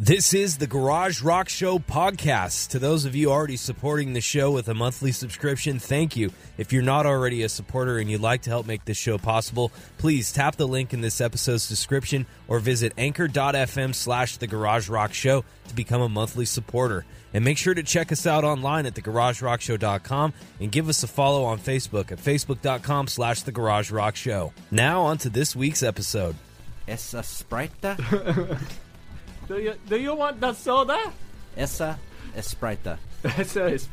This is the Garage Rock Show podcast. To those of you already supporting the show with a monthly subscription, thank you. If you're not already a supporter and you'd like to help make this show possible, please tap the link in this episode's description or visit anchor.fm slash the Garage Rock Show to become a monthly supporter. And make sure to check us out online at thegaragerockshow.com and give us a follow on Facebook at facebook.com slash the Garage Rock Show. Now on to this week's episode. Essa Sprite? Do you do you want the soda? Essa Sprite. Essa is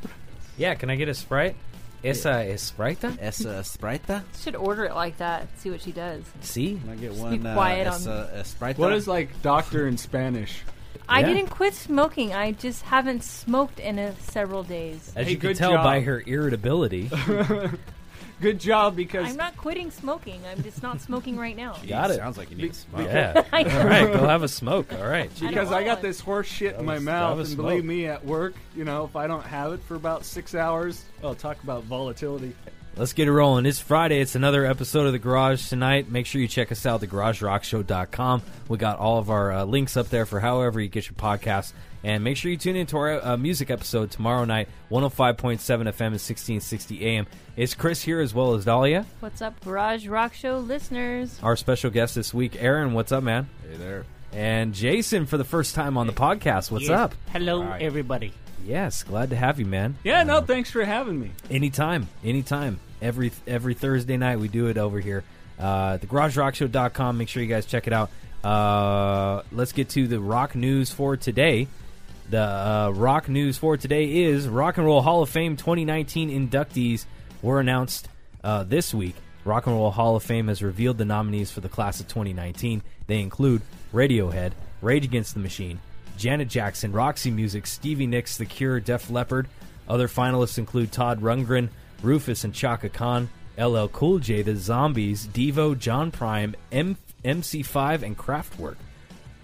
Yeah, can I get a Sprite? Esa es Sprite? Essa Sprite? Should order it like that. See what she does. See? Can I get Just one be uh, quiet on- Essa Sprite? what is like doctor in Spanish? I Yeah. didn't quit smoking. I just haven't smoked in a, several days. As Hey, you can good tell job. by her irritability. Good job because I'm not quitting smoking. I'm just not smoking right now. Got it. Sounds like you need to smoke. yeah. I know. All right, go have a smoke. All right. Because don't I got want this horse shit in my was- mouth, and smoke. believe me, at work, you know, if I don't have it for about six hours, I'll talk about volatility. Let's get it rolling. It's Friday. It's another episode of The Garage tonight. Make sure you check us out, thegaragerockshow.com. We got all of our uh, links up there for however you get your podcasts. And make sure you tune in to our uh, music episode tomorrow night, 105.7 FM and 1660 AM. It's Chris here as well as Dahlia. What's up, Garage Rock Show listeners? Our special guest this week, Aaron. What's up, man? Hey there. And Jason for the first time on the podcast. What's up? Hello, right. everybody. Yes, glad to have you, man. Yeah, no, thanks for having me. Anytime, anytime. Every every Thursday night we do it over here. Uh, thegaragerockshow.com. Make sure you guys check it out. Uh, let's get to the rock news for today. The uh, rock news for today is Rock and Roll Hall of Fame 2019 inductees were announced uh, this week. Rock and Roll Hall of Fame has revealed the nominees for the class of 2019. They include Radiohead, Rage Against the Machine, Janet Jackson, Roxy Music, Stevie Nicks, The Cure, Def Leppard. Other finalists include Todd Rundgren, Rufus and Chaka Khan, LL Cool J, The Zombies, Devo, John Prine, M- MC5, and Kraftwerk.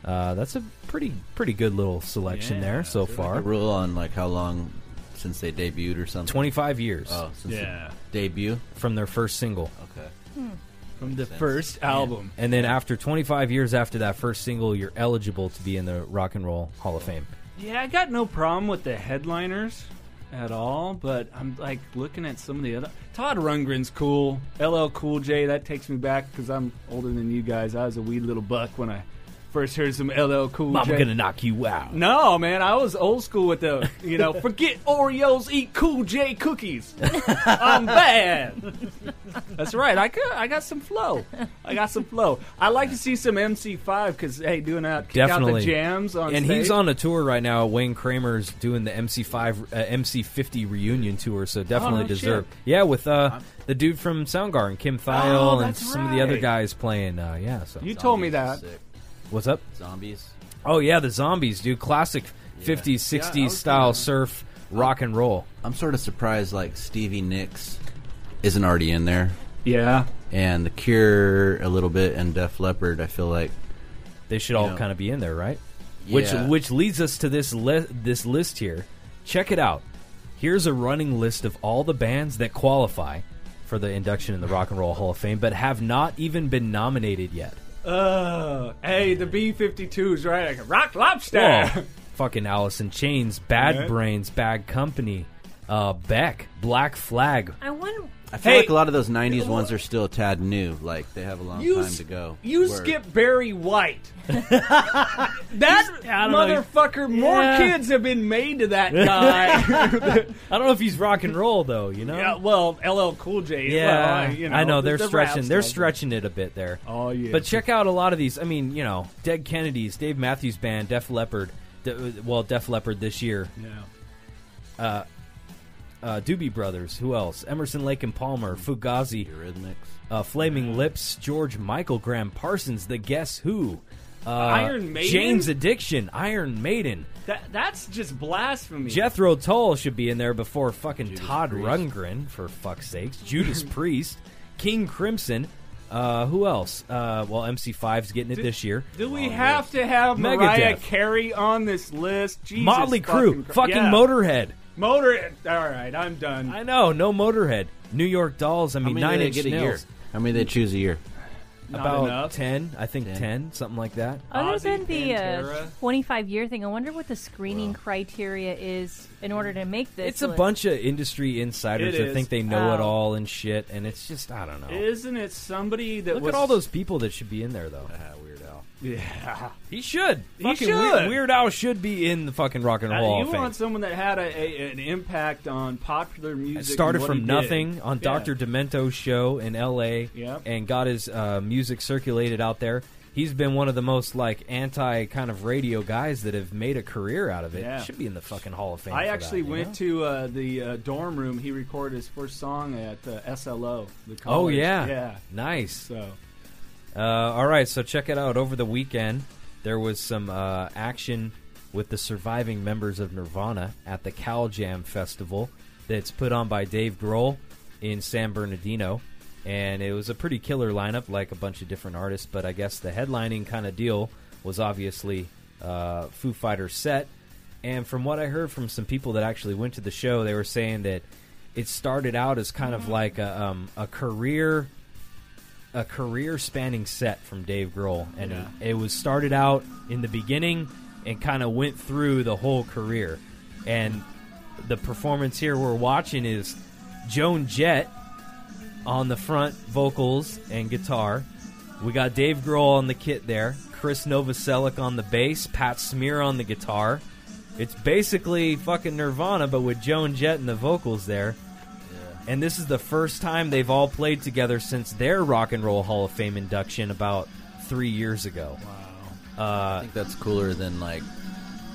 Uh, that's a pretty pretty good little selection there so A far. rule on like how long since they debuted or something? 25 years Oh, since Yeah. the debut? from their first single. Okay. From the sense. first album. And then after 25 years after that first single, you're eligible to be in the Rock and Roll Hall of Fame. Yeah, I got no problem with the headliners at all, but I'm like looking at some of the other. Todd Rundgren's cool. LL Cool J, that takes me back because I'm older than you guys. I was a wee little buck when I first heard some LL Cool I'm J. gonna knock you out. No, man, I was old school with the, you know, forget Oreos, eat Cool J cookies. I'm bad. That's right. I got, I got some flow. I got some flow. I like to see some MC5 because hey, doing that, kick out Definitely. the jams on and stage. he's on a tour right now. Wayne Kramer's doing the MC5, uh, MC50 reunion tour, so definitely Oh, no deserve. shit. Yeah, with uh, the dude from Soundgarden, Kim Thayil, Oh, and some of the other guys playing. Uh, yeah, so You told me that. sick. What's up? Zombies. Oh yeah, the zombies, dude. Classic 50s, Yeah, I 60s was style gonna- surf rock and roll. I'm sort of surprised like Stevie Nicks isn't already in there. Yeah. And The Cure a little bit and Def Leppard, I feel like. They should all Yeah. kind of be in there, right? Which Yeah. which leads us to this li- this list here. Check it out. Here's a running list of all the bands that qualify for the induction in the Rock and Roll Hall of Fame, but have not even been nominated yet. Uh, hey, the B-52's right. Like, Rock Lobster. Whoa. Fucking Alice in Chains, Bad Yeah. Brains, Bad Company, uh, Beck, Black Flag. I wonder. I feel Hey. like a lot of those '90s ones are still a tad new. Like they have a long time s- to go. You Word. skip Barry White. that I don't know. motherfucker. More Yeah. kids have been made to that guy. I don't know if he's rock and roll though, you know? yeah, well, LL Cool J. Yeah, well, I, you know, I know they're the rap stretching. They're stretching it a bit there. Oh yeah. But check out a lot of these. I mean, you know, Dead Kennedys, Dave Matthews Band, Def Leppard. De- well, Def Leppard this year. Yeah. Uh, Doobie Brothers. Who else? Emerson, Lake and Palmer, Fugazi, Eurythmics. uh, Flaming Lips, George Michael, Gram Parsons, The Guess Who, uh, Iron Maiden? Jane's Addiction, Iron Maiden, That that's just blasphemy. Jethro Tull should be in there before fucking Judas Todd Priest. Rundgren for fuck's sakes. Judas Priest, King Crimson. Uh, who else? Uh, well, MC5's getting it this year. Do we have to have Megadeth. Mariah Carey on this list? Jesus Motley Crue, Christ. fucking Yeah. Motorhead. Motor. All right, I'm done. I know, no Motorhead. New York Dolls. I mean, many Nine do they Inch get a year? Nails. How many they choose a year? Not About enough. ten, I think 10. ten, something like that. Other Ozzy, than the uh, Pantera. 25 year thing, I wonder what the screening criteria is in order to make this. It's a list. bunch of industry insiders It that is. think they know it Oh. all and shit, and it's just I don't know. Isn't it somebody that Look was at all those people that should be in there, though. Ah. Yeah. He should. He fucking should. Weird, Weird Al should be in the fucking Rock and Uh, Roll Hall you of Fame. want someone that had a, a, an impact on popular music. It started from he did. nothing on Yeah. Dr. Demento's show in L.A. Yep. and got his uh, music circulated out there. He's been one of the most like anti kind of radio guys that have made a career out of it. Yeah. Should be in the fucking Hall of Fame. I actually that, went know? to uh, the uh, dorm room. He recorded his first song at uh, SLO. The Oh yeah, yeah. nice. So Uh, all right, so check it out. Over the weekend, there was some uh, action with the surviving members of Nirvana at the Cal Jam Festival that's put on by Dave Grohl in San Bernardino. And it was a pretty killer lineup, like a bunch of different artists. But I guess the headlining kind of deal was obviously uh, Foo Fighters set. And from what I heard from some people that actually went to the show, they were saying that it started out as kind of like a, um, a career a career spanning set from Dave Grohl, and Yeah. it, it was started out in the beginning and kind of went through the whole career. And the performance here we're watching is Joan Jett on the front vocals and guitar. We got Dave Grohl on the kit there, Chris Novoselic on the bass, Pat Smear on the guitar. It's basically fucking Nirvana, but with Joan Jett and the vocals there. And this is the first time they've all played together since their Rock and Roll Hall of Fame induction about three years ago. I Uh, think that's cooler than like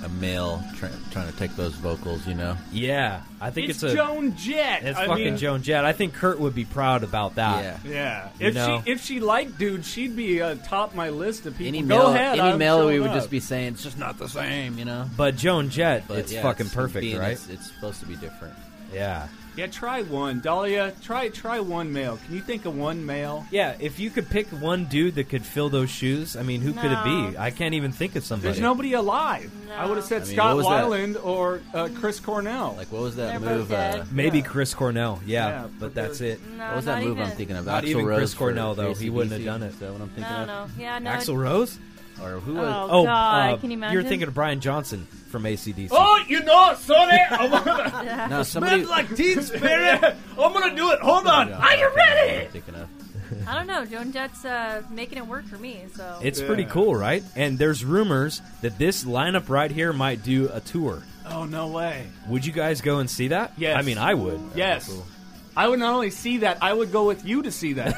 a male try- trying to take those vocals. You know? yeah, I think it's, it's, a Joan Jett. it's I fucking mean, Joan Jett. I think Kurt would be proud about that. Yeah. Yeah, You if know? she if she liked dude, she'd be uh, top my list of people. Any Go male, ahead, any I'm male, we would up. just be saying it's just not the same. You know? But Joan Jett, But it's yeah, fucking perfect, right? It's, it's supposed to be different. Yeah. Yeah, try one, Dahlia. Try try one male. Can you think of one male? Yeah, if you could pick one dude that could fill those shoes, I mean, who could it be? I can't even think of somebody. There's nobody alive. No. I would have said I mean, Scott what was that? Weiland or uh, Chris Cornell. Like what was that They're both move? Uh, dead. Maybe Yeah. Chris Cornell, yeah, Yeah, but but that's they're- it. No, what was not that move even. I'm thinking of? Not Axl even Rose Chris for Cornell, though. He wouldn't have done it. Is that what I'm thinking No, of? no, yeah, no. Axl Rose? Or who was? Oh, Oh, God, uh, can you imagine? You're thinking of Brian Johnson from ACDC. oh, you know, Sonny, I'm gonna No, somebody. smell like Teen Spirit. I'm gonna do it. Hold on. Yeah, Are you I can't remember what ready? I'm thinking of. I don't know. Joan Jett's uh, making it work for me. So It's Yeah. pretty cool, right? And there's rumors that this lineup right here might do a tour. Oh no way. Would you guys go and see that? Yes. I mean, I would. Yes. I would not only see that, I would go with you to see that.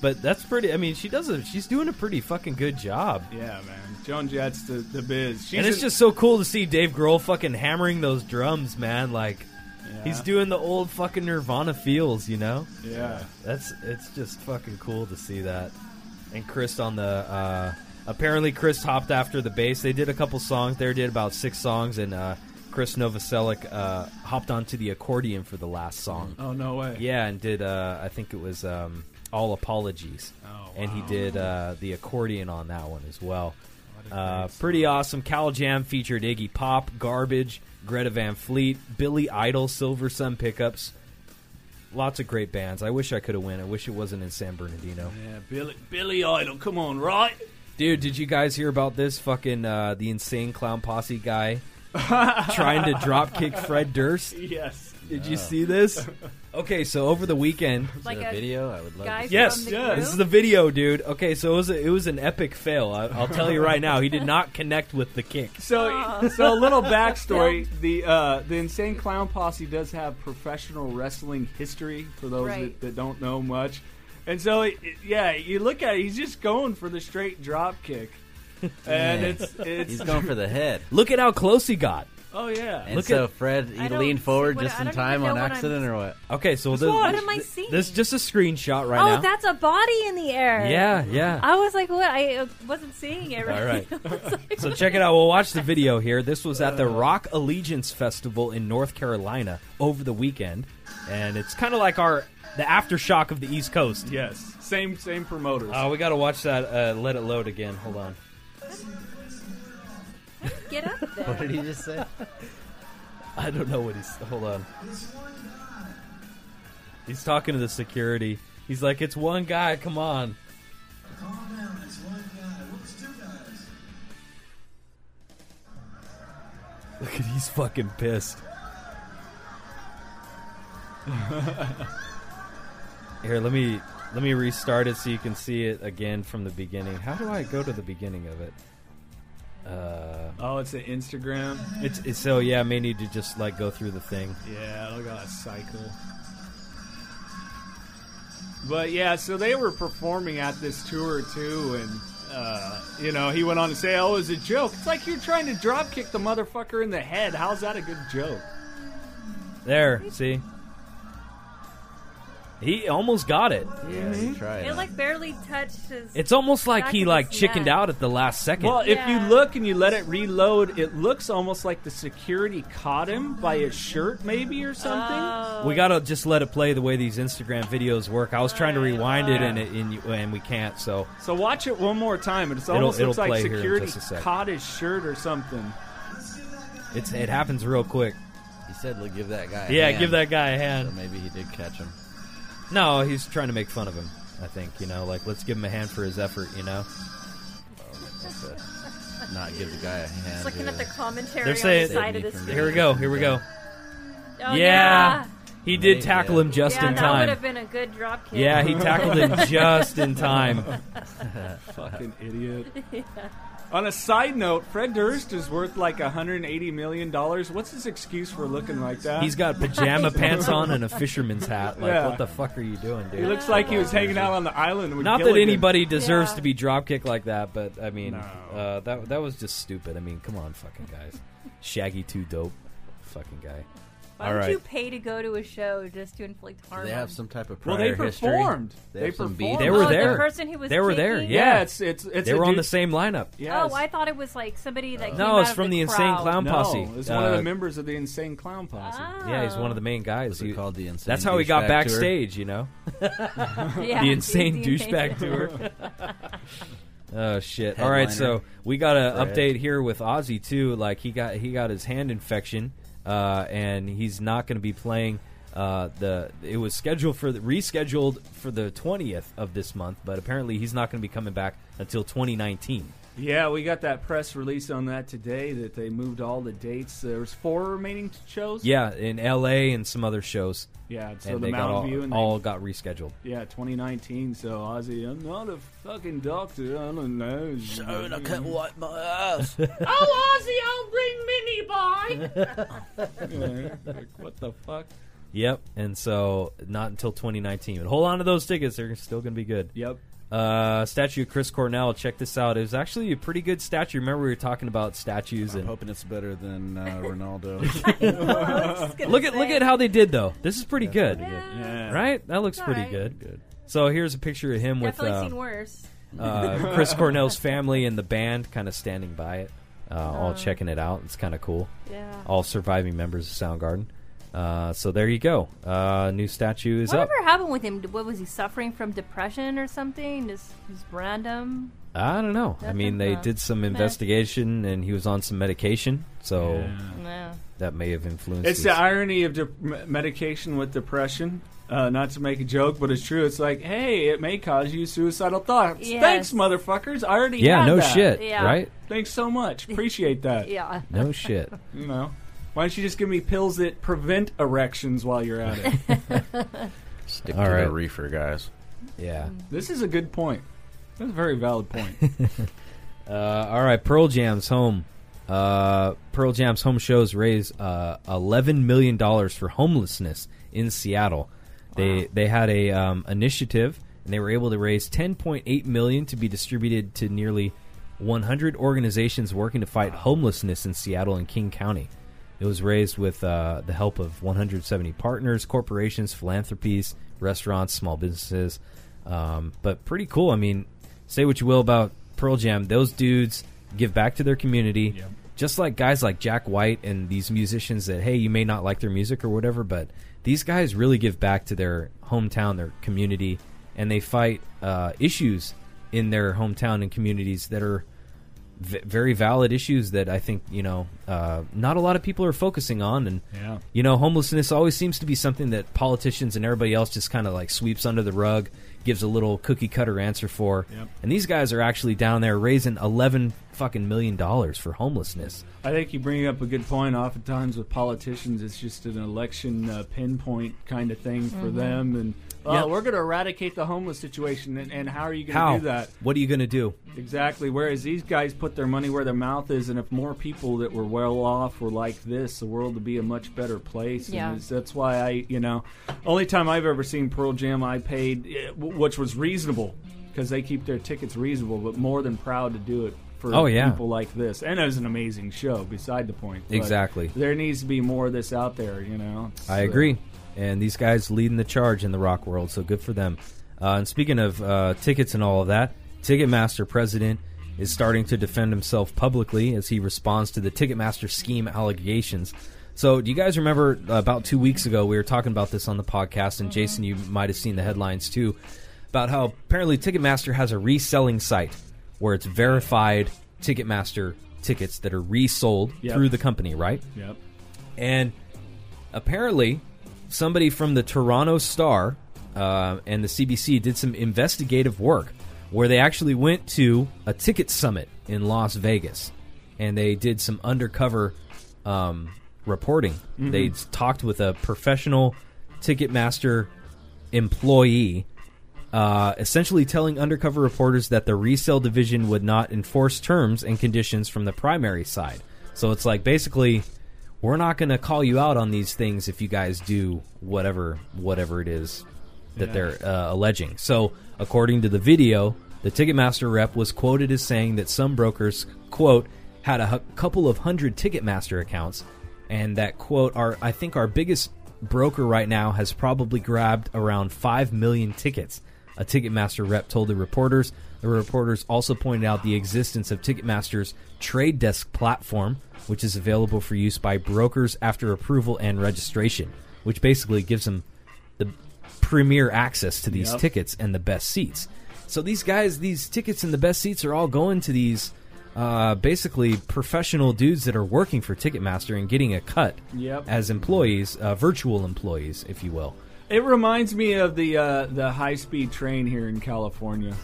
But that's pretty. I mean, she does a. She's doing a pretty fucking good job. yeah, man. Joan Jett's the, the biz. She's and it's in- just so cool to see Dave Grohl fucking hammering those drums, man. Like yeah. he's doing the old fucking Nirvana feels, you know. Yeah. That's it's just fucking cool to see that. And Chris on the uh, apparently Chris hopped after the bass. They did a couple songs there, did about six songs, and uh, Chris Novoselic uh, hopped onto the accordion for the last song. Oh no way. Yeah, and did uh, I think it was um, all apologies, Oh, and he did uh, the accordion on that one as well. Uh, pretty awesome. Cal Jam featured Iggy Pop, Garbage, Greta Van Fleet, Billy Idol, Silver Sun Pickups. Lots of great bands. I wish I could have won. I wish it wasn't in San Bernardino. Yeah, Billy Billy Idol. Come on, right? Dude, did you guys hear about this fucking uh, the insane clown posse guy trying to drop kick Fred Durst? Yes. Did you see this? Okay, so over the weekend, Is Like a, a video? I would love guy to see Yes, from the yes. this is the video, dude. Okay, so it was a, it was an epic fail. I, I'll tell you right now, he did not connect with the kick. So, so a little backstory: the uh, the Insane Clown Posse does have professional wrestling history for those Right. that, that don't know much, and so it, it- yeah, you look at it, he's just going for the straight drop kick, and it's it's He's going for the head. Look at how close he got. Oh yeah, And Look so at- Fred, I he don't leaned see forward what- just I in don't even time know on what I'm- accident, or what? Okay, so this, What am I seeing? this is just a screenshot right now. oh, now. that's a body in the air. yeah, yeah. I was like, what? I uh, wasn't seeing it right. All right. I was like, So check it out. We'll watch the video here. This was at the Rock Allegiance Festival in North Carolina over the weekend, and it's kind of like our the aftershock of the East Coast. yes, same same promoters. Oh, we got to watch that. Uh, let it load again. Hold on. Get up there. What did he just say? I don't know what he's. Hold on. He's talking to the security. He's like, it's one guy. Come on. Calm down, it's one guy. What's two guys? Look at he's fucking pissed. Here, let me let me restart it so you can see it again from the beginning. How do I go to the beginning of it? Uh, Oh, it's an Instagram. it's, it's so yeah. I may need to just like go through the thing. Yeah, look at a cycle. But yeah, so they were performing at this tour too, and uh, you know he went on to say, "Oh, it was a joke." It's like you're trying to drop kick the motherfucker in the head. How's that a good joke? There, see. He almost got it. Yeah, you mm-hmm. try it. It like barely touched his. It's almost like he like chickened neck. out at the last second. Well, if you Yeah. look and you let it reload, it looks almost like the security caught him by his shirt, maybe or something. Oh. we gotta just let it play the way these Instagram videos work. I was trying to rewind it and it and, you, and we can't. So So watch it one more time. It It'll- almost looks it'll like play here in security just a sec. caught his shirt or something. it's it happens real quick. He said, "Look, give that guy." A Yeah, hand." give that guy a So hand. maybe he did catch him. No, he's trying to make fun of him. I think you know, like let's give him a hand for his effort. You know, not give the guy a hand. Just looking at the commentary They're on saying- the side of the screen. here we go. Here we go. Oh, yeah, yeah. he did Yeah. tackle him just yeah, in that would time. have been a good drop kick. Yeah, he tackled him just in time. Fucking idiot. On a side note, Fred Durst is worth like 180 million dollars. What's his excuse for looking like that? He's got pajama pants on and a fisherman's hat. Like, Yeah. what the fuck are you doing, dude? He looks like he was hanging out on the island with Not that Gilligan. anybody deserves Yeah. to be dropkicked like that, but I mean, No. uh, that that was just stupid. I mean, come on, fucking guys. Shaggy too dope, fucking guy. Why All would right. you pay to go to a show just to inflict harm? Do they have some type of Well, prior they history? performed. They They have some performed. beef? They were oh, there. The person who was They were there, kicking? yeah. Yeah, it's it's it's. They a were on dude- the same lineup. Yeah, Oh, I thought it was like somebody that. came No, out it's of from the, Insane crowd. Clown no, Posse. it's one of Uh, the members of the Insane Clown Posse. Oh. Yeah, he's one of the main guys. What's it He- called? The insane. that's how he got douchebag tour? backstage, you know. Yeah, the insane the douchebag tour. Oh shit! All right, Headliner. so we got an Fred. update here with Ozzy too. Like he got he got his hand infection, uh, and he's not going to be playing. Uh, the it was scheduled for the, rescheduled for the twentieth of this month, but apparently he's not going to be coming back until 2019. Yeah, we got that press release on that today that they moved all the dates. There's four remaining shows. Yeah, in L.A. and some other shows, yeah. So and the they got Mountain all, View and they- all got rescheduled. yeah, 2019. So Ozzy, I'm not a fucking doctor. I don't know. Soon I can't wipe my ass. oh, Ozzy, I'll bring Minnie by. like, what the fuck? Yep, and so not until 2019. But hold on to those tickets; they're still going to be good. Yep. Uh, statue of Chris Cornell. Check this out. It was actually a pretty good statue. Remember we were talking about statues I'm and hoping it's better than uh, Ronaldo. look at look at how they did though. This is pretty good, Yeah. right? That looks It's pretty alright. good. Good. So here's a picture of him with Definitely uh, seen worse. uh, Chris Cornell's family and the band, kind of standing by it, uh, all Oh. checking it out. It's kind of cool. Yeah. All surviving members of Soundgarden. Uh, so there you go. Uh, new statue is up. Whatever happened with him? What was he suffering from depression or something? Just, just random. I don't know. I mean, they did some Meh. investigation, and he was on some medication, so No. that may have influenced. It's his- the irony of de- medication with depression. Uh, not to make a joke, but it's true. It's like, hey, it may cause you suicidal thoughts. Yes. Thanks, motherfuckers. I already yeah, had no that. shit, Yeah. right? Thanks so much. Appreciate that. Yeah. No shit. You know, why don't you just give me pills that prevent erections while you're at it? Stick All to right. the reefer, guys. Yeah. this is a good point. That's a very valid point. Uh, all right, Pearl Jam's home. Uh, Pearl Jam's home shows raise uh, eleven million dollars for homelessness in Seattle. They they had a um, initiative and they were able to raise ten point eight million to be distributed to nearly one hundred organizations working to fight homelessness in Seattle and King County. It was raised with uh, the help of 170 partners, corporations, philanthropies, restaurants, small businesses. Um, but pretty cool. I mean, say what you will about Pearl Jam, those dudes give back to their community, just like guys like Jack White and these musicians that hey, you may not like their music or whatever, but these guys really give back to their hometown, their community, and they fight uh, issues in their hometown and communities that are v- very valid issues that I think you know uh, not a lot of people are focusing on, and Yeah. you know homelessness always seems to be something that politicians and everybody else just kind of like sweeps under the rug, gives a little cookie cutter answer for, Yep. and these guys are actually down there raising eleven fucking million dollars for homelessness. I think you bring up a good point. Oftentimes with politicians, it's just an election uh, pinpoint kind of thing for them, and oh, Yeah. we're going to eradicate the homeless situation, and, and how are you going to do that? What are you going to do? Exactly. Whereas these guys put their money where their mouth is, and if more people that were well off were like this, the world would be a much better place. Yeah. And that's why I, you know, only time I've ever seen Pearl Jam, I paid, eh, which was reasonable because they keep their tickets reasonable, but more than proud to do it for Oh, yeah. people like this. And it was an amazing show. Beside the point. But Exactly. There needs to be more of this out there. You know. It's, I uh, agree. And these guys leading the charge in the rock world, so good for them. Uh, and speaking of uh, tickets and all of that, Ticketmaster president is starting to defend himself publicly as he responds to the Ticketmaster scheme allegations. So, do you guys remember uh, about two weeks ago we were talking about this on the podcast, and Jason, you might have seen the headlines too, about how apparently Ticketmaster has a reselling site where it's verified Ticketmaster tickets that are resold Yep. through the company, right? Yep. And apparently, somebody from the Toronto Star uh, and the CBC did some investigative work where they actually went to a ticket summit in Las Vegas and they did some undercover um, reporting. They talked with a professional Ticketmaster employee. Uh, essentially telling undercover reporters that the resale division would not enforce terms and conditions from the primary side. So it's like basically, we're not going to call you out on these things if you guys do whatever whatever it is that Yeah. they're uh, alleging. So according to the video, the Ticketmaster rep was quoted as saying that some brokers quote had a couple of hundred Ticketmaster accounts, and that quote our I think our biggest broker right now has probably grabbed around five million tickets. A Ticketmaster rep told the reporters. The reporters also pointed out the existence of Ticketmaster's trade desk platform, which is available for use by brokers after approval and registration, which basically gives them the premier access to these Yep. tickets and the best seats. So these guys, these tickets and the best seats are all going to these uh, basically professional dudes that are working for Ticketmaster and getting a cut Yep. as employees, uh, virtual employees, if you will. It reminds me of the uh, the high speed train here in California.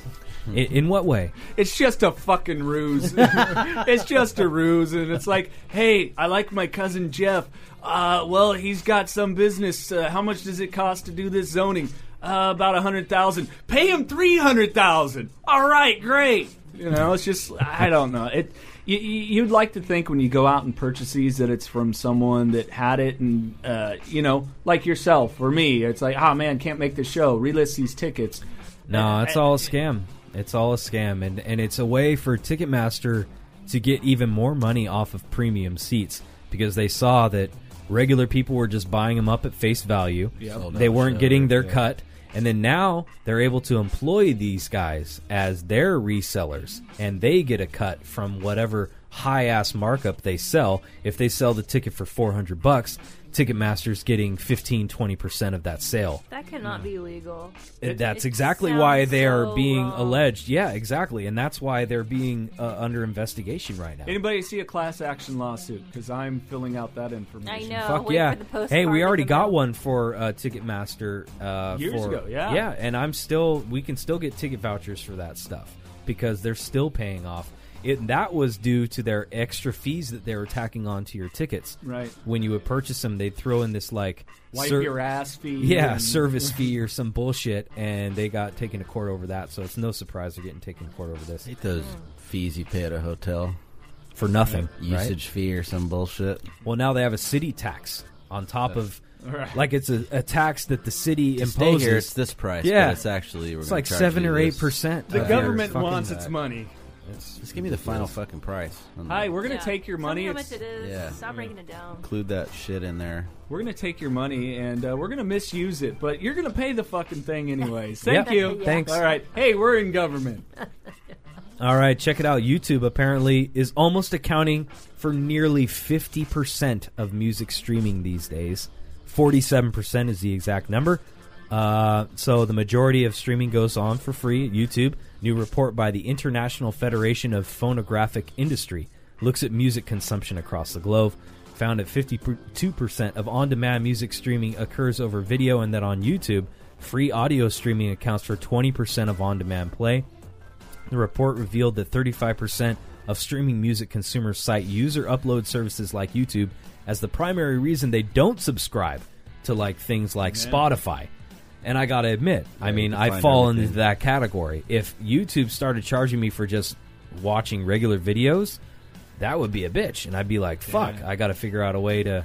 In, in what way? It's just a fucking ruse. it's just a ruse, and it's like, hey, I like my cousin Jeff. Uh, well, he's got some business. Uh, how much does it cost to do this zoning? Uh, about a hundred thousand. Pay him three hundred thousand. All right, great. You know, it's just I don't know. It you, you- you'd like to think when you go out and purchase these that it's from someone that had it, and uh, you know, like yourself or me. It's like, oh man, can't make the show. Relist these tickets. No, it's all a scam. It's all a scam, and and it's a way for Ticketmaster to get even more money off of premium seats because they saw that regular people were just buying them up at face value. Sold They weren't getting their yeah. cut, and then now they're able to employ these guys as their resellers, and they get a cut from whatever high ass markup they sell. If they sell the ticket for four hundred bucks, Ticketmaster's getting 15 20 percent of that sale. That cannot be legal. And that's it exactly why they are so being wrong. alleged. Yeah, exactly, and that's why they're being uh, under investigation right now. Anybody see a class action lawsuit? Because I'm filling out that information. I know. Fuck wait yeah! for the postcard Hey, we already got mail. one for uh, Ticketmaster uh, Years for- ago, yeah. yeah, and I'm still we can still get ticket vouchers for that stuff because they're still paying off. It that was due to their extra fees that they were tacking onto your tickets. Right. When you would purchase them, they'd throw in this like Wipe ser- your ass fee. yeah and- service fee or some bullshit, and they got taken to court over that. So it's no surprise they're getting taken to court over this hate those fees you pay at a hotel, for nothing. right? usage fee or some bullshit. Well, now they have a city tax on top of, Right. like it's a, a tax that the city To stay imposes. here, it's this price. Yeah. but it's actually we're It's like seven or eight percent. The government your fucking- wants its money. Just give me the final fucking price. on Hi, we're gonna Yeah. take your Tell money. me how It's- much it is. Yeah. Stop breaking it down. include that shit in there. We're gonna take your money and uh, we're gonna misuse it, but you're gonna pay the fucking thing anyways. Thank Yep. you. Yeah. Thanks. All right. Hey, we're in government. All right, check it out. YouTube apparently is almost accounting for nearly fifty percent of music streaming these days. Forty-seven percent is the exact number. Uh, so the majority of streaming goes on for free YouTube. New report by the International Federation of Phonographic Industry looks at music consumption across the globe. Found that 52% of on demand music streaming occurs over video, and that on YouTube, free audio streaming accounts for 20% of on demand play. The report revealed that 35% of streaming music consumers cite user upload services like YouTube as the primary reason they don't subscribe to like things like Spotify. And I got to admit, I mean, I fall everything. into that category. If YouTube started charging me for just watching regular videos, that would be a bitch. And I'd be like, fuck, Yeah. I got to figure out a way to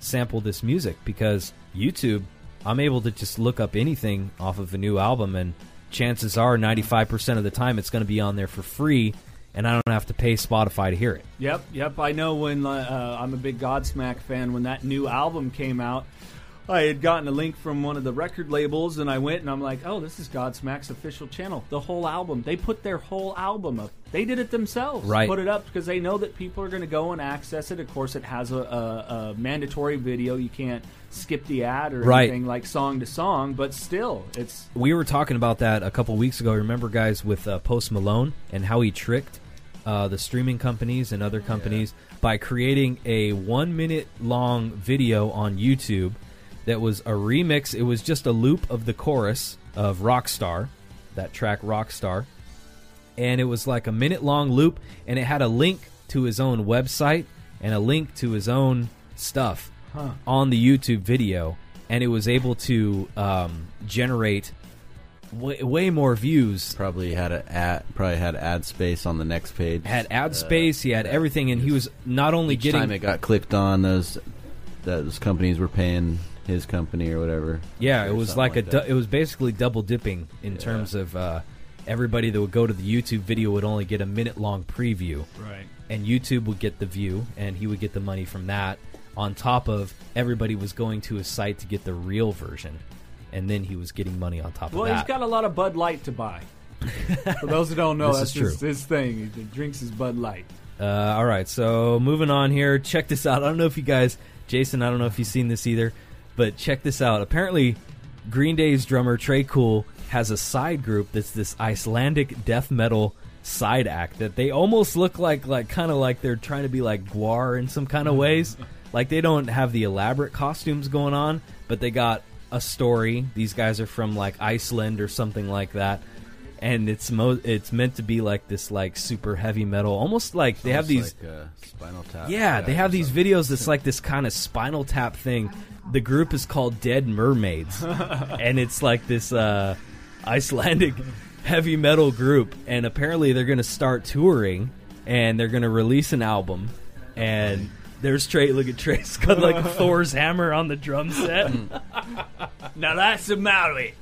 sample this music because YouTube, I'm able to just look up anything off of a new album, and chances are 95% of the time it's going to be on there for free, and I don't have to pay Spotify to hear it. Yep, yep. I know when uh, I'm a big Godsmack fan. When that new album came out, I had gotten a link from one of the record labels, and I went and I'm like, "Oh, this is Godsmack's official channel. The whole album. They put their whole album up. They did it themselves. Right. Put it up because they know that people are going to go and access it. Of course, it has a, a, a mandatory video. You can't skip the ad or Right. anything like song to song. But still, it's We were talking about that a couple weeks ago. Remember, guys, with uh, Post Malone and how he tricked uh, the streaming companies and other companies by creating a one minute long video on YouTube that was a remix. It was just a loop of the chorus of Rockstar, that track Rockstar. And it was like a minute long loop, and it had a link to his own website and a link to his own stuff on the YouTube video. And it was able to um, generate way, way more views Probably had a ad, probably had ad space on the next page. had ad Uh, space. He had everything, and he was not only Each getting time it got clicked on, those those companies were paying his company or whatever. yeah. or It was something like, a du- it was basically double dipping in Yeah. terms of uh, everybody that would go to the YouTube video would only get a minute long preview, right. and YouTube would get the view, and he would get the money from that. On top of everybody was going to his site to get the real version, and then he was getting money on top Well, of that. Well, he's got a lot of Bud Light to buy. For those who don't know, This that's is his, true. his thing. He drinks his Bud Light. Uh, all right, so moving on here. Check this out. I don't know if you guys, Jason, I don't know if you've seen this either, but check this out. Apparently, Green Day's drummer Tré Cool has a side group that's this Icelandic death metal side act that they almost look like like kind of like they're trying to be like GWAR in some kind of mm-hmm. ways. Like they don't have the elaborate costumes going on, but they got a story. These guys are from like Iceland or something like that. And it's mo- it's meant to be like this like super heavy metal, almost like they have these like, uh, Spinal Tap. yeah, they have these videos that's like this kind of spinal tap thing. The group is called Dead Mermaids, and it's like this uh, Icelandic heavy metal group. And apparently, they're going to start touring, and they're going to release an album. And there's Tré. Look at Tré's got like Thor's hammer on the drum set. Now that's a Maui.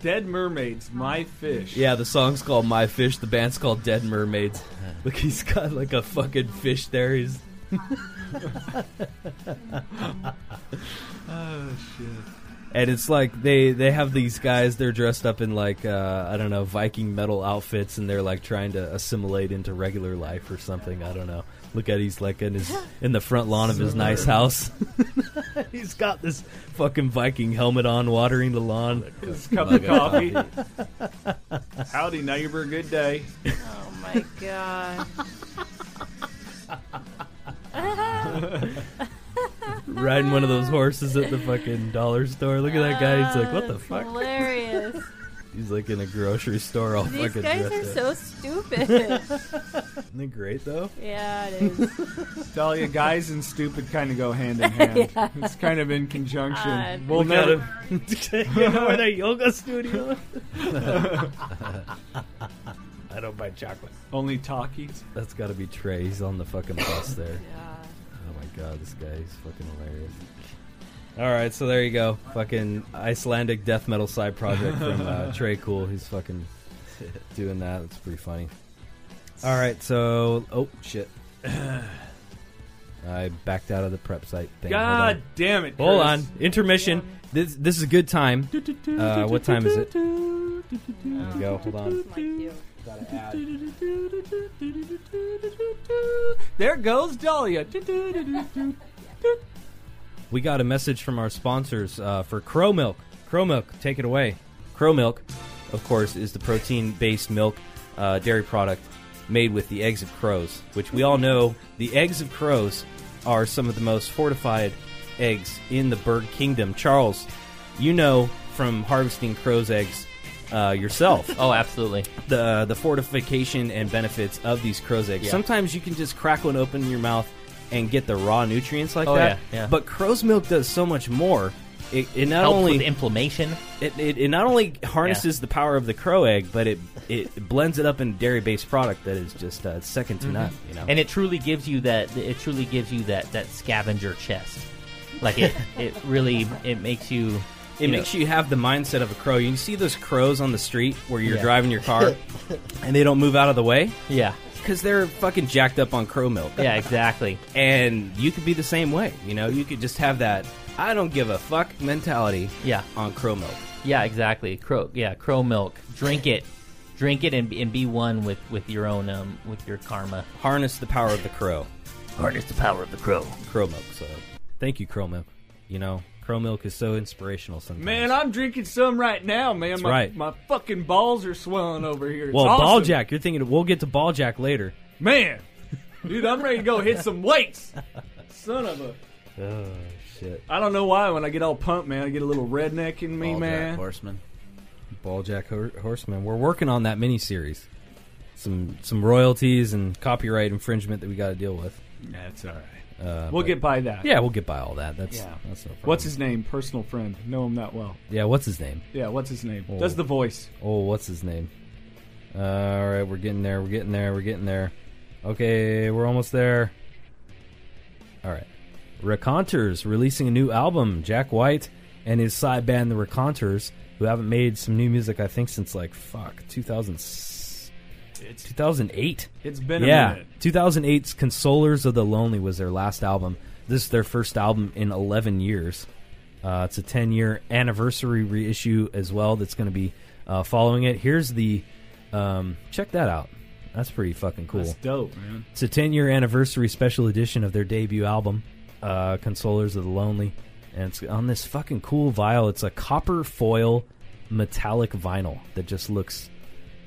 Dead Mermaids, My Fish. yeah, the song's called My Fish. The band's called Dead Mermaids. Look, he's got like a fucking fish there. He's Oh, shit. and it's like they they have these guys they're dressed up in like uh, i don't know viking metal outfits and they're like trying to assimilate into regular life or something i don't know look at he's like in his in the front lawn of his nice house he's got this fucking viking helmet on watering the lawn His cup of coffee. Howdy, neighbor. Good day. Oh my god. riding one of those horses at the fucking dollar store look at that guy he's like what the fuck Hilarious. He's like in a grocery store all These fucking guys are dressed so stupid. Isn't it great though yeah, it is. Tell you, guys and stupid kind of go hand in hand. It's kind of in conjunction. God. we'll Look never. you know, in a yoga studio. I don't buy chocolate. Only talkies. That's got to be Tré. He's on the fucking bus there. Yeah. Oh my god, this guy is fucking hilarious. All right, so there you go. Fucking Icelandic death metal side project from uh, Tré Cool. He's fucking doing that. It's pretty funny. All right, so oh shit, I backed out of the prep site thing. Hold. God damn it. Hold Chris. on. Intermission. This this is a good time. Uh, what time is it? There we go. Hold on. Gotta add. There goes Dahlia. We got a message from our sponsors uh, for Crow Milk. Crow Milk, take it away. Crow Milk, of course, is the protein-based milk uh, dairy product made with the eggs of crows, which we all know the eggs of crows are some of the most fortified eggs in the bird kingdom. Charles, you know from harvesting crow's eggs uh, yourself Oh, absolutely. the the fortification and benefits of these crow's eggs. Yeah. Sometimes you can just crack one open in your mouth and get the raw nutrients like Oh, that. yeah, yeah. But crow's milk does so much more. It, it not Helps only with inflammation. it, it, it not only harnesses the power of the crow egg, but it it blends it up in dairy based product that is just uh, second to none. You know, and it truly gives you that it truly gives you that that scavenger chest like it it really it makes you it you makes know, you have the mindset of a crow. You see those crows on the street where you're Yeah. driving your car and they don't move out of the way yeah because they're fucking jacked up on crow milk. yeah exactly and you could be the same way. You know, you could just have that I don't give a fuck mentality yeah on crow milk. yeah exactly crow yeah crow milk drink it drink it and, and be one with with your own um with your karma Harness the power of the crow. harness the power of the crow Crow milk. So, thank you, crow milk. You know, crow milk is so inspirational sometimes. Man, I'm drinking some right now, man. That's my, right. my fucking balls are swelling over here. It's well, awesome. ball jack. You're thinking we'll get to ball jack later. Man, dude, I'm ready to go hit some weights. Son of a. Oh shit, I don't know why when I get all pumped, man, I get a little redneck in me, Ball man. Jack Horseman. ball jack Hor- horseman. We're working on that miniseries. Some some royalties and copyright infringement that we got to deal with. That's all right. Uh, We'll but- get by that. Yeah, we'll get by all that. That's Yeah. that's no problem. What's his name? Personal friend. Know him that well. Yeah, what's his name? Yeah, what's his name? Oh. Does the voice. Oh, what's his name? Uh, all right, we're getting there. We're getting there. We're getting there. Okay, we're almost there. All right. Raconteurs releasing a new album. Jack White and his side band, the Raconteurs, who haven't made some new music, I think, since like fuck 2000, It's 2008. it's been a Yeah, minute. 2008's "Consolers of the Lonely" was their last album. This is their first album in 11 years. Uh, it's a 10 year anniversary reissue as well. That's going to be uh, following it. Here's the um, check that out. That's pretty fucking cool. That's dope, man. It's a 10 year anniversary special edition of their debut album, uh, Consolers of the Lonely. And it's on this fucking cool vial. It's a copper foil metallic vinyl that just looks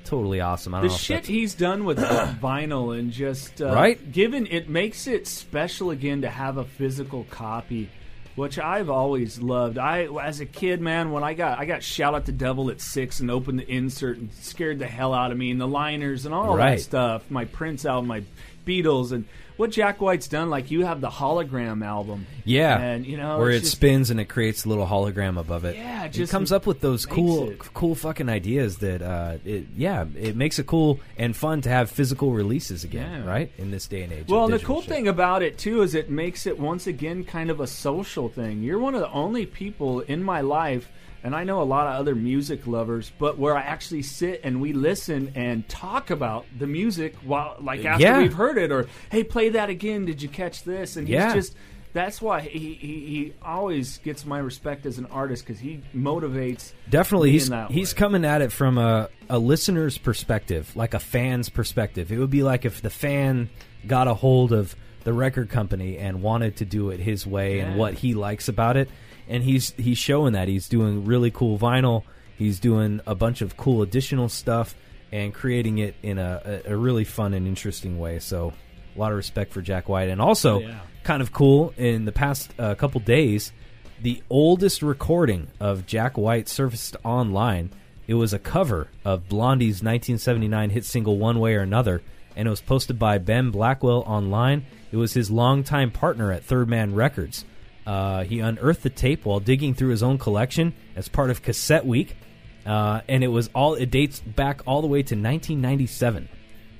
totally awesome. I don't The know shit he's done with vinyl and just uh, Right? given it makes it special again to have a physical copy, which I've always loved. I as a kid, man, when I got I got shout at the devil at six and opened the insert and scared the hell out of me and the liners and all Right. that stuff. My Prince album, my Beatles, and what Jack White's done. Like you have the hologram album, Yeah, and you know where it just- spins and it creates a little hologram above it. Yeah, it it just comes up with those cool, it- cool fucking ideas that, uh, it, yeah, it makes it cool and fun to have physical releases again, Yeah. right? In this day and age. Well, and the cool shit. thing about it too is it makes it once again kind of a social thing. You're one of the only people in my life, and I know a lot of other music lovers, but where I actually sit and we listen and talk about the music while, like after Yeah. we've heard it, or hey, play that again. Did you catch this? And he's Yeah. just. That's why he, he, he always gets my respect as an artist because he motivates. Definitely, he's in that he's way. coming at it from a, a listener's perspective, like a fan's perspective. It would be like if the fan got a hold of the record company and wanted to do it his way and what he likes about it, and he's he's showing that he's doing really cool vinyl. He's doing a bunch of cool additional stuff and creating it in a, a, a really fun and interesting way. So, a lot of respect for Jack White, and also Oh, yeah. kind of cool in the past uh, couple days the oldest recording of Jack White surfaced online. It was a cover of Blondie's 1979 hit single One Way or Another, and it was posted by Ben Blackwell online. It was his longtime partner at Third Man Records. Uh, he unearthed the tape while digging through his own collection as part of Cassette Week, uh, and it was all it dates back all the way to 1997.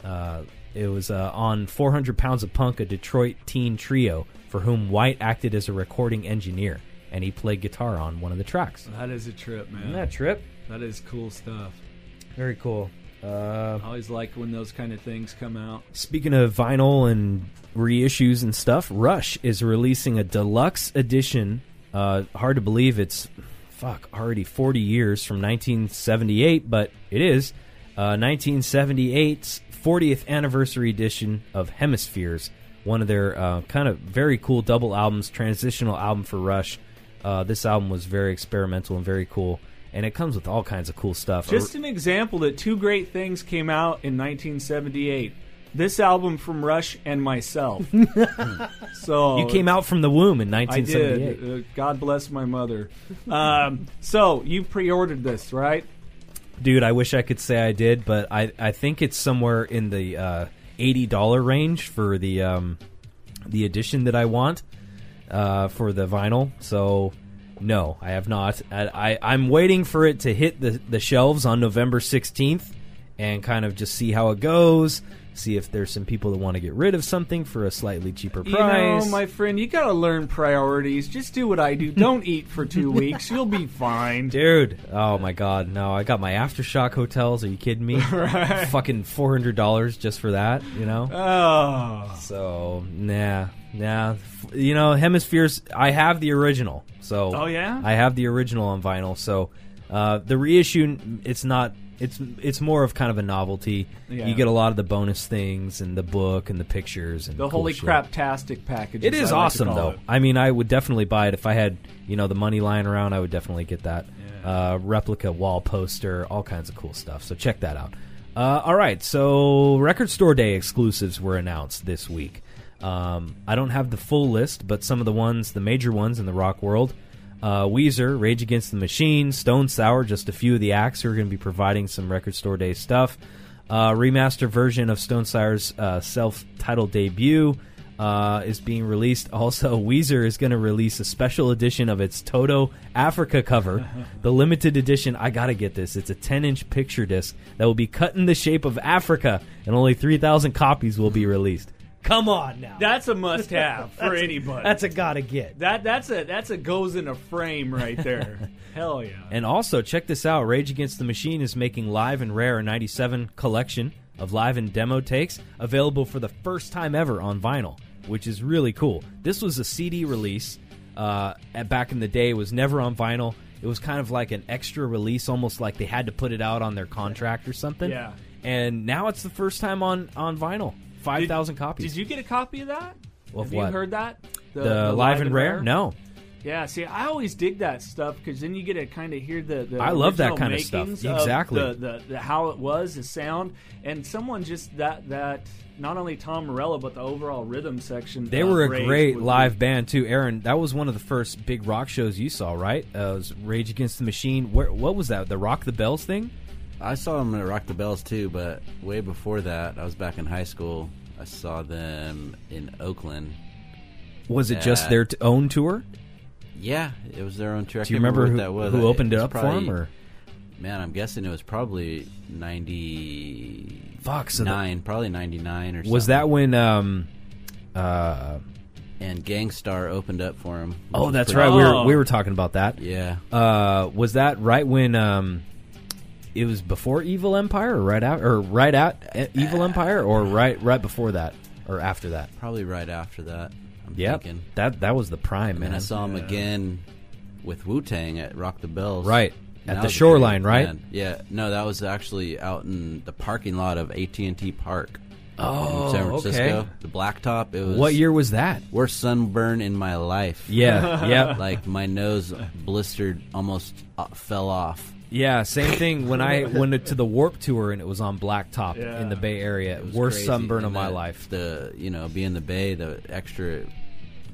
Uh, it was uh, on 400 Pounds of Punk, a Detroit teen trio for whom White acted as a recording engineer, and he played guitar on one of the tracks. That is a trip, man. Isn't that trip? that is cool stuff. Very cool. Uh, I always like when those kind of things come out. Speaking of vinyl and reissues and stuff, Rush is releasing a deluxe edition. Uh, hard to believe it's fuck already 40 years from 1978, but it is uh, 1978's 40th anniversary edition of Hemispheres, one of their uh, kind of very cool double albums, transitional album for Rush. Uh, this album was very experimental and very cool, and it comes with all kinds of cool stuff. Just an example that two great things came out in 1978. This album from Rush and myself. so you came out from the womb in I 1978. did. Uh, God bless my mother. Um, so you pre-ordered this, right? Dude, I wish I could say I did, but I, I think it's somewhere in the uh, eighty dollar range for the um, the edition that I want uh, for the vinyl. So no, I have not. I, I I'm waiting for it to hit the the shelves on November sixteenth and kind of just see how it goes. See if there's some people that want to get rid of something for a slightly cheaper price. You know, my friend, you gotta learn priorities. Just do what I do. Don't eat for two weeks. You'll be fine. Dude, oh my god, no! I got my aftershock hotels. Are you kidding me? Fucking four hundred dollars just for that, you know? Oh, So nah, F- You know, Hemispheres. I have the original, so Oh, yeah? I have the original on vinyl. So uh, the reissue, it's not. It's it's more of kind of a novelty. Yeah. You get a lot of the bonus things and the book and the pictures and the cool holy shit. crap-tastic package. It is awesome though. I mean, I would definitely buy it if I had you know the money lying around. I would definitely get that uh, replica wall poster, all kinds of cool stuff. So check that out. Uh, all right, so Record Store Day exclusives were announced this week. Um, I don't have the full list, but some of the ones, the major ones in the rock world. Uh, Weezer, Rage Against the Machine, Stone Sour, just a few of the acts who are going to be providing some Record Store Day stuff. Uh, remaster version of Stone Sour's uh, self-titled debut uh, is being released. Also, Weezer is going to release a special edition of its Toto Africa cover, the limited edition. I gotta get this. It's a 10-inch picture disc that will be cut in the shape of Africa, and only 3,000 copies will be released. Come on now, That's a must-have for anybody. that's a gotta get. that. That's a that's a goes in a frame right there. Hell yeah. And also, check this out Rage Against the Machine is making Live and Rare a 97 collection of live and demo takes available for the first time ever on vinyl, which is really cool. This was a CD release uh, at, back in the day, it was never on vinyl. It was kind of like an extra release, almost like they had to put it out on their contract or something. Yeah. And now it's the first time on, on vinyl. 5,000 copies. Did you get a copy of that? Of Have what? you heard that? the, live, and rare? No. Yeah, see, I always dig that stuff because then you get to kind of hear the. the I love that kind of stuff. Exactly. the, the, the how it was, the sound, and someone just that that not only Tom Morello but the overall rhythm section. They of were a great live band too, Aaron. That was one of the first big rock shows you saw, right? Uh, it was Rage Against the Machine. Where, what was that? The Rock the Bells thing? I saw them at Rock the Bells too, but way before that, I was back in high school. I saw them in Oakland. Was it just Uh, their t- own tour? Yeah, it was their own tour. I Do you can't remember who, what that was. who opened it was up for probably- them? Or Man, I'm guessing it was probably ninety fuck? So the- probably ninety nine or something. was that when? Um, uh, And Gang Starr opened up for him. oh, that's pretty- right. We were Oh. we were talking about that. Yeah, Uh, was that right when? Um, it was before Evil Empire, or right out, or right at uh, Evil Empire, or right right before that, or after that? probably right after that. I'm Yep, thinking. that that was the prime, man. I saw him again with Wu Tang at Rock the Bells. Right. At that the shoreline, right? band. Yeah. No, that was actually out in the parking lot of AT and T Park. Oh, in San Francisco. okay. The blacktop. It was What year was that? Worst sunburn in my life. Yeah, yeah, Like my nose blistered, almost uh, fell off. Yeah. Same thing when I went to the Warped Tour and it was on Blacktop Yeah. in the Bay Area. Worst crazy. sunburn of And my life. The you know being in the bay, the extra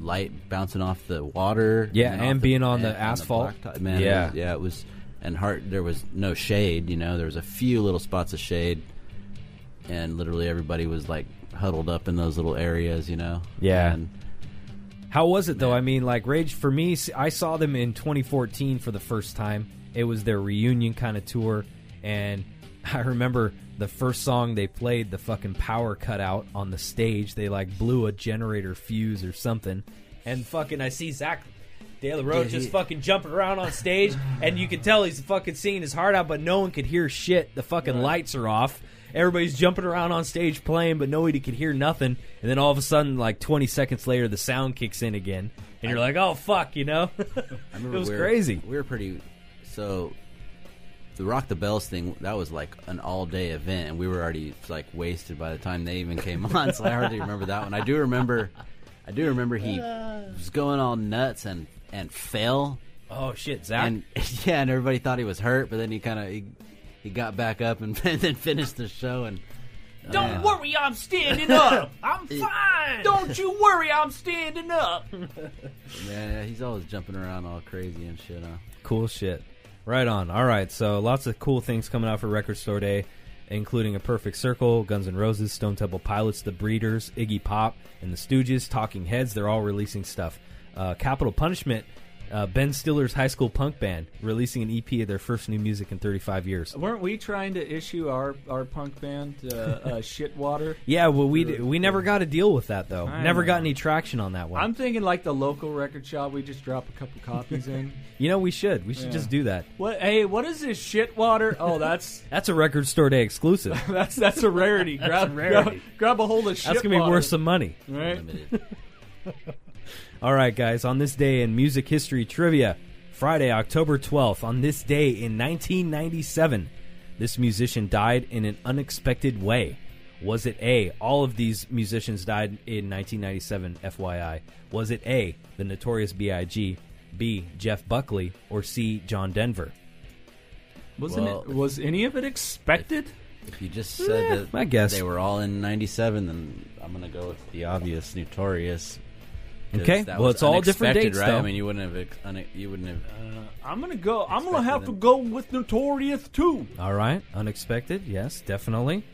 light bouncing off the water. Yeah, off and the- being on the and asphalt. blacktop. Man, Yeah. it was, yeah, it was. And hard. There was no shade. You know, there was a few little spots of shade, and literally everybody was like huddled up in those little areas. You know. Yeah. And How was it though? I mean, like Rage for me, I saw them in 2014 for the first time. It was their reunion kind of tour, and I remember the first song they played, the fucking power cut out on the stage. They like blew a generator fuse or something, and fucking I see Zack. De La Rocha just fucking jumping around on stage, and you can tell he's fucking singing his heart out, but no one could hear shit. The fucking lights are off. Everybody's jumping around on stage playing, but nobody could hear nothing. And then all of a sudden, like 20 seconds later, the sound kicks in again, and you're like, "Oh fuck," you know? I remember It was we were- crazy. We were pretty. So the Rock the Bells thing that was like an all day event, and we were already like wasted by the time they even came on. So I hardly remember that one. I do remember, I do remember he was going all nuts and and fell, Oh shit, Zack. and yeah, and everybody thought he was hurt, but then he kind of he, he got back up and, then finished the show and. Uh, Don't worry, I'm standing up. I'm fine. Don't you worry, I'm standing up. Yeah, he's always jumping around all crazy and shit. Huh? Cool shit. Right on. All right, so lots of cool things coming out for Record Store Day, including A Perfect Circle, Guns N' Roses, Stone Temple Pilots, The Breeders, Iggy Pop, and The Stooges, Talking Heads. They're all releasing stuff. Uh, Capital Punishment, uh, Ben Stiller's high school punk band, releasing an EP of their first new music in 35 years. Weren't we trying to issue our, our punk band uh, uh, Shitwater? Yeah, well, we we never got to deal with that though. I never know. got any traction on that one. I'm thinking like the local record shop. We just drop a couple copies in. you know, we should we should Yeah. just do that. What? Hey, what is this Shitwater? Oh, that's That's a Record Store Day exclusive. that's that's a rarity. grab, rarity. Grab, grab a hold of Shitwater. That's gonna be worth some money. Right? Limited. All right, guys, on this day in music history trivia, Friday, October 12th, on this day in 1997, this musician died in an unexpected way. Was it A, all of these musicians died in 1997, FYI? Was it A, the notorious B.I.G., B, Jeff Buckley, or C, John Denver? Wasn't Well, it? Was any of it expected? If you just eh, said that I guess. they were all in '97, then I'm gonna go with the obvious, notorious. 'Cause Okay, well, it's all different dates, right? though. I mean, you wouldn't have, you wouldn't have. I'm gonna go. I'm gonna Expected have to go with Notorious too. All right, unexpected, yes, definitely.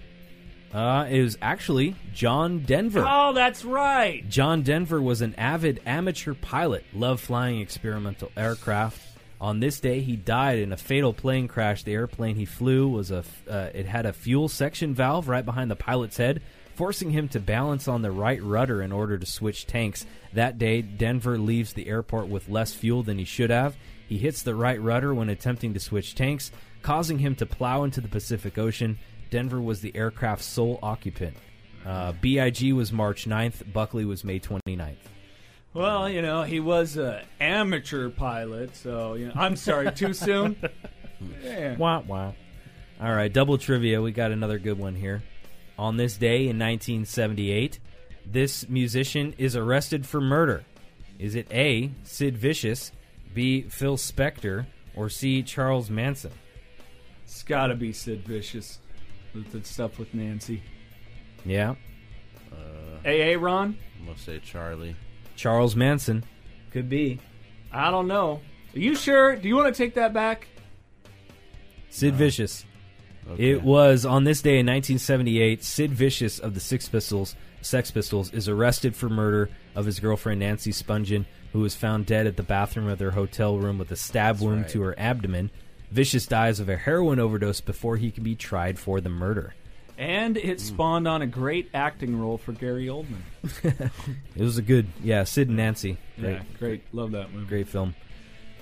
Uh, it was actually John Denver. Oh, that's right. John Denver was an avid amateur pilot, loved flying experimental aircraft. On this day, he died in a fatal plane crash. The airplane he flew was a uh, it had a fuel section valve right behind the pilot's head, forcing him to balance on the right rudder in order to switch tanks. That day, Denver leaves the airport with less fuel than he should have. He hits the right rudder when attempting to switch tanks, causing him to plow into the Pacific Ocean. Denver was the aircraft's sole occupant. Uh, BIG was March 9th, Buckley was May 29th. Well, you know, he was an amateur pilot, so you know. I'm sorry, too soon. Yeah. Wah, wah. All right, double trivia. We got another good one here. On this day in 1978, this musician is arrested for murder. Is it A, Sid Vicious, B, Phil Spector, or C, Charles Manson? It's got to be Sid Vicious with the stuff with Nancy. Yeah, uh, AA Ron? I'm gonna say Charlie. Charles Manson. Could be. I don't know. Are you sure? Do you want to take that back? Sid Vicious. Okay. It was on this day in 1978. Sid Vicious of the Six Pistols, Sex Pistols, is arrested for murder of his girlfriend Nancy Spungen, who was found dead at the bathroom of their hotel room with a stab wound right. to her abdomen. Vicious dies of a heroin overdose before he can be tried for the murder. And it spawned on a great acting role for Gary Oldman. It was a good, yeah, Sid and Nancy. Great, Yeah, great. Love that movie. great film.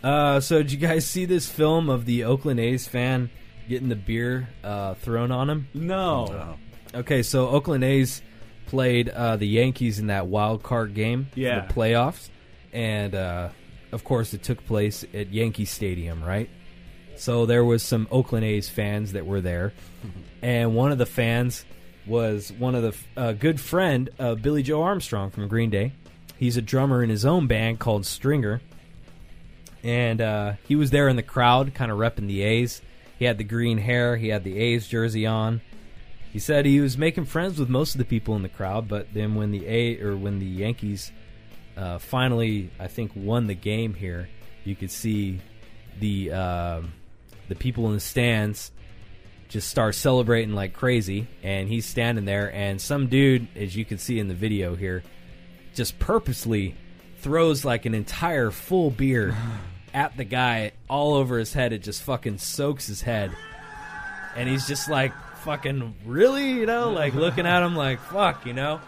Uh, so did you guys see this film of the Oakland A's fan getting the beer uh, thrown on him? No. Oh. Okay, so Oakland A's played uh, the Yankees in that wild card game Yeah. the playoffs, and uh, of course it took place at Yankee Stadium, right? So there was some Oakland A's fans that were there, and one of the fans was one of the uh, good friend of Billie Joe Armstrong from Green Day. He's a drummer in his own band called Stringer, and uh, he was there in the crowd, kind of repping the A's. He had the green hair, he had the A's jersey on. He said he was making friends with most of the people in the crowd, but then when the A or when the Yankees uh, finally, I think, won the game here, you could see the uh, the people in the stands just start celebrating like crazy, and he's standing there, and some dude, as you can see in the video here, just purposely throws like an entire full beer at the guy all over his head. It just fucking soaks his head, and he's just like fucking really, you know, like looking at him like fuck, you know.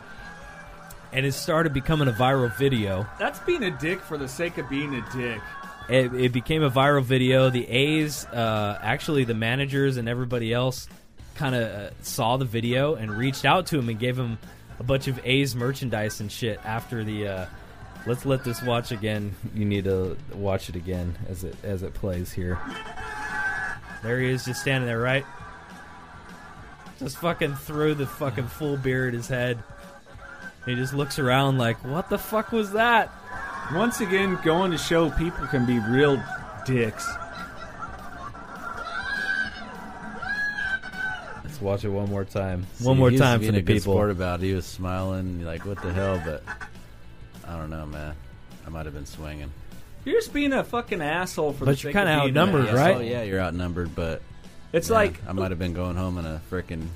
And it started becoming a viral video. That's being a dick for the sake of being a dick. It, it became a viral video. The A's, uh, actually, the managers and everybody else, kind of uh, saw the video and reached out to him and gave him a bunch of A's merchandise and shit after the. Uh, let's let this watch again. You need to watch it again as it as it plays here. There he is, just standing there, right? Just fucking threw the fucking full beer at his head. He just looks around like, what the fuck was that? Once again, going to show people can be real dicks. Let's watch it one more time. See, one more time for the a good people. Sport about it. He was smiling, like what the hell? But I don't know, man. I might have been swinging. You're just being a fucking asshole for But the you're sake of kinda outnumbered, Yeah, right? so, yeah, you're outnumbered, but It's yeah, like I might have been going home in a freaking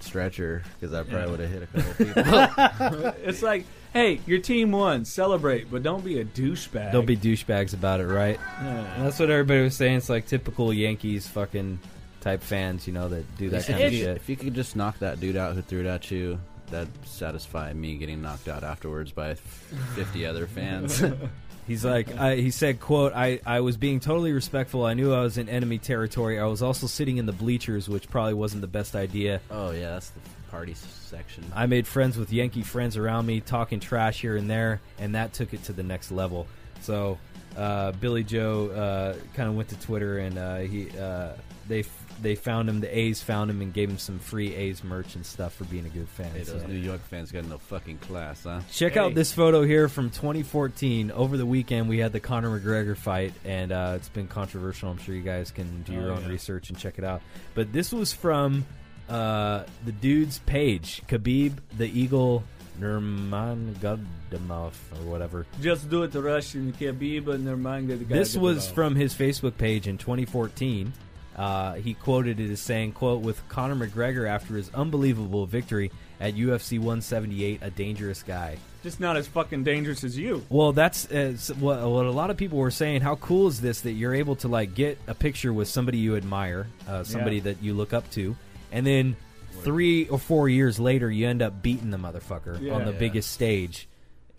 stretcher because I probably would have hit a couple people. it's like, hey, your team won, celebrate, but don't be a douchebag. Don't be douchebags about it, right? Yeah. That's what everybody was saying. It's like typical Yankees fucking type fans, you know, that do that kind of shit. if you could just knock that dude out who threw it at you, that'd satisfy me getting knocked out afterwards by 50 other fans. He's like, I, he said, "quote I, I was being totally respectful. I knew I was in enemy territory. I was also sitting in the bleachers, which probably wasn't the best idea. oh yeah, that's the party section. I made friends with Yankee friends around me, talking trash here and there, and that took it to the next level. So, uh, Billie Joe uh, kind of went to Twitter, and uh, he uh, they f- they found him. The A's found him and gave him some free A's merch and stuff for being a good fan. Hey, those So- New York fans got no fucking class, huh? Check Hey. out this photo here from 2014. Over the weekend, we had the Conor McGregor fight, and uh, it's been controversial. I'm sure you guys can do your Oh, own yeah. research and check it out. But this was from uh, the dude's page, Khabib the Eagle Nurmagomedov or whatever. Just do it to Russian Khabib and their mind that the guy This was from his Facebook page in 2014. Uh, he quoted it as saying, "quote With Conor McGregor after his unbelievable victory at UFC 178, a dangerous guy." just not as fucking dangerous as you. Well, that's uh, what, what a lot of people were saying. How cool is this that you're able to like get a picture with somebody you admire, uh, somebody Yeah. that you look up to, and then three or four years later, you end up beating the motherfucker Yeah. on the Yeah. biggest stage.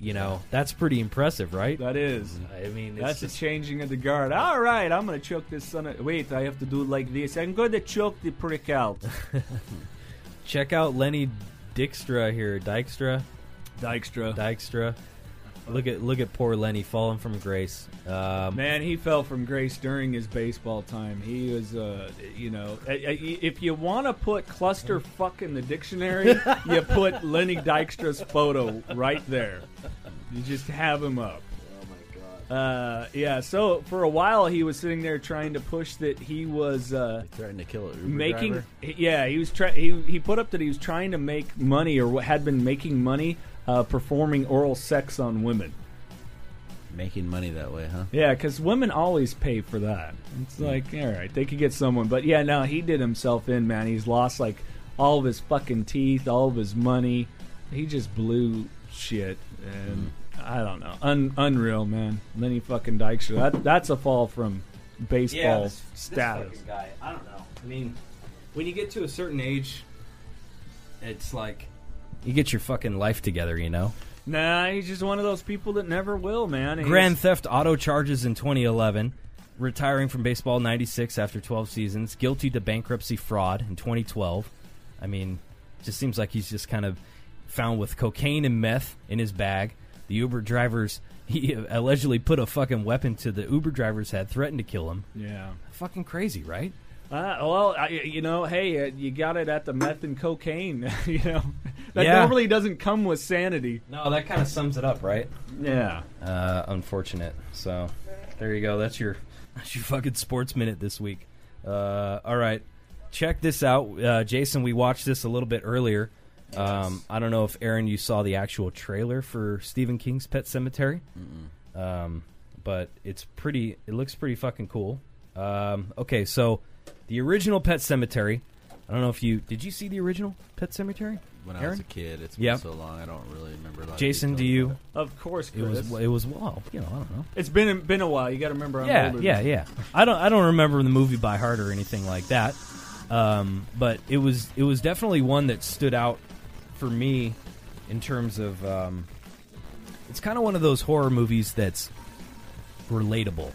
You know, that's pretty impressive, right? That is. I mean, it's That's just, the changing of the guard. All right, I'm gonna choke this son. Of, wait, I have to do it like this. I'm gonna choke the prick out. check out Lenny Dykstra here, Dykstra, Dykstra. Dykstra. Look at look at poor Lenny falling from grace. Um, Man, he fell from grace during his baseball time. He was, uh, you know, if you want to put cluster fuck in the dictionary, you put Lenny Dykstra's photo right there. You just have him up. Oh my god. Uh, yeah. So for a while, he was sitting there trying to push that he was. Uh, Threatened to kill a Uber making driver? yeah he was try he he put up that he was trying to make money or had been making money uh, performing oral sex on women. Making money that way, huh? yeah because women always pay for that. It's like all right they could get someone but yeah no he did himself in man. He's lost like all of his fucking teeth all of his money. He just blew shit and I don't know. Un- unreal man. Lenny fucking Dykstra that that's a fall from baseball status. This guy. I don't know. I mean, when you get to a certain age, it's like you get your fucking life together, you know. Nah, he's just one of those people that never will, man. He's- Grand theft auto charges in 2011. Retiring from baseball 96 after 12 seasons. Guilty to bankruptcy fraud in 2012. I mean, just seems like he's just kind of found with cocaine and meth in his bag. The Uber drivers, he allegedly put a fucking weapon to the Uber driver's head, threatened to kill him. Yeah. Fucking crazy, right? Uh, well, I, you know, hey, uh, you got it at the meth and cocaine. you know, that Yeah. normally doesn't come with sanity. No, that kind of sums it up, right? Yeah. Uh, unfortunate. So there you go. That's your that's your fucking sports minute this week. Uh, all right, check this out, uh, Jason. We watched this a little bit earlier. Um, I don't know if Aaron, you saw the actual trailer for Stephen King's Pet Sematary, um, but it's pretty. It looks pretty fucking cool. Um, okay, so the original Pet Sematary. I don't know if you did. You see the original Pet Sematary? When I Aaron? was a kid, it's been Yep. so long, I don't really remember. A lot of Jason, do details you? about. Of course, It Chris. was. It was. Well, you know, I don't know. it's been been a while. You got to remember, I'm yeah, older. yeah, than- yeah. I don't I don't remember the movie by heart or anything like that. Um, but it was it was definitely one that stood out for me in terms of um, it's kind of one of those horror movies that's relatable.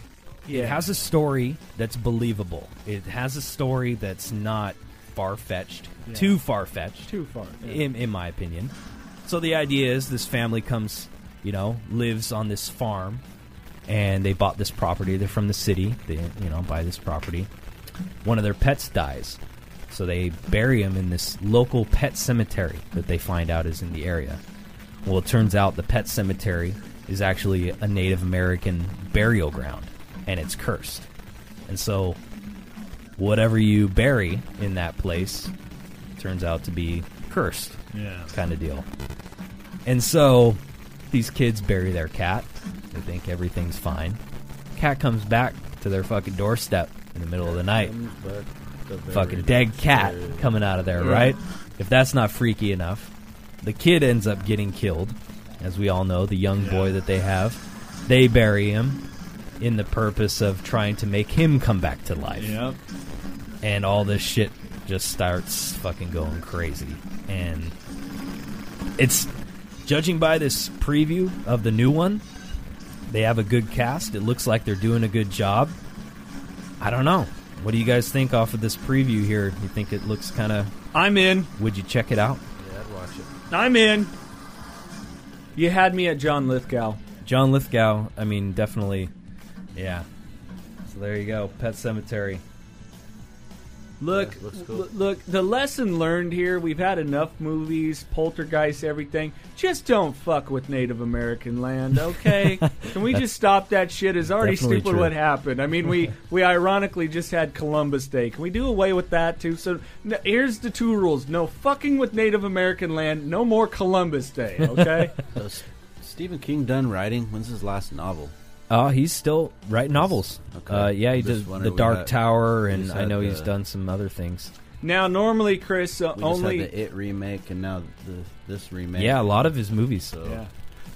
Yeah. It has a story that's believable. It has a story that's not far fetched, Yeah. too far fetched too far. Yeah. in, in my opinion. So the idea is this family comes, you know, lives on this farm, and they bought this property. They're from the city. They, you know, buy this property, one of their pets dies. So they bury him in this local pet cemetery that they find out is in the area. Well, it turns out the pet cemetery is actually a Native American burial ground, and it's cursed. And so, whatever you bury in that place turns out to be cursed, Yeah. kind of deal. And so, these kids bury their cat. They think everything's fine. Cat comes back to their fucking doorstep in the middle of the night. Fucking dead cat coming out of there, right? If that's not freaky enough, the kid ends up getting killed, as we all know, the young boy that they have. They bury him in the purpose of trying to make him come back to life. Yep. And all this shit just starts fucking going crazy. And it's judging by this preview of the new one, they have a good cast. It looks like they're doing a good job. I don't know. What do you guys think off of this preview here? You think it looks kind of. I'm in. Would you check it out? Yeah, I'd watch it. I'm in. You had me at John Lithgow. John Lithgow, I mean, definitely. Yeah. So there you go. Pet Sematary. Look, Yeah, looks cool. look, look, the lesson learned here, we've had enough movies, poltergeist, everything. Just don't fuck with Native American land, okay? Can we just stop that shit? It's already stupid true. what happened. I mean, we, we ironically just had Columbus Day. Can we do away with that too? So n- here's the two rules. No fucking with Native American land, no more Columbus Day, okay? So, Stephen King done writing? When's his last novel? Oh, he's still writing novels. Okay. Uh, yeah, he Just did wondering, The we Dark had- Tower, we and just I had know he's the- done some other things. now, normally, Chris, uh, We just only. had the It remake, and now the, this remake. Yeah, a lot of his movies. So Yeah.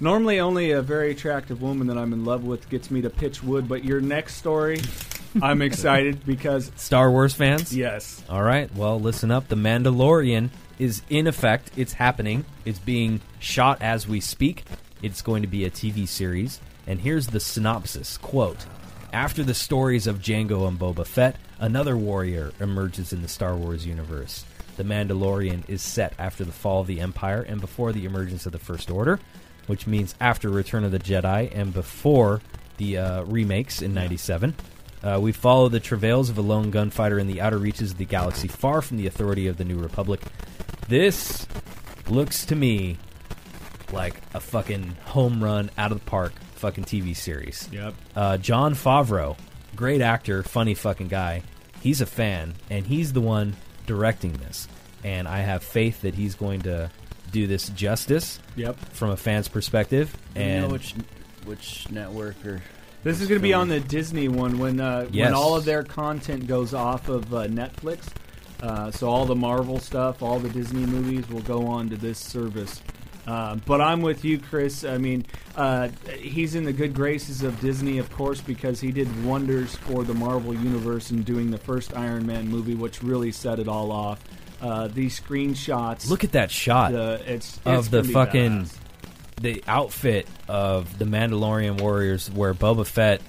Normally, only a very attractive woman that I'm in love with gets me to pitch wood. But your next story, I'm excited because Star Wars fans? yes, All right, well, listen up. The Mandalorian is in effect. It's happening. It's being shot as we speak. It's going to be a TV series. And here's the synopsis quote After the stories of Jango and Boba Fett, another warrior emerges in the Star Wars universe. The Mandalorian is set after the fall of the Empire and before the emergence of the First Order, which means after Return of the Jedi and before the uh, remakes in 97. Uh, we follow the travails of a lone gunfighter in the outer reaches of the galaxy, far from the authority of the New Republic. This looks to me like a fucking home run out of the park fucking TV series. yep, Uh, Jon Favreau, great actor, funny fucking guy. He's a fan, and he's the one directing this. And I have faith that he's going to do this justice yep. from a fan's perspective. Do you And know which which network or This is going to be on the Disney one when uh, Yes. when all of their content goes off of uh, Netflix. Uh, so all the Marvel stuff, all the Disney movies will go on to this service. Uh, but I'm with you, Chris. I mean, uh, he's in the good graces of Disney, of course, because he did wonders for the Marvel universe in doing the first Iron Man movie, which really set it all off. Uh, these screenshots, look at that shot. the, it's, it's of the fucking badass. the outfit of the Mandalorian warriors where Boba Fett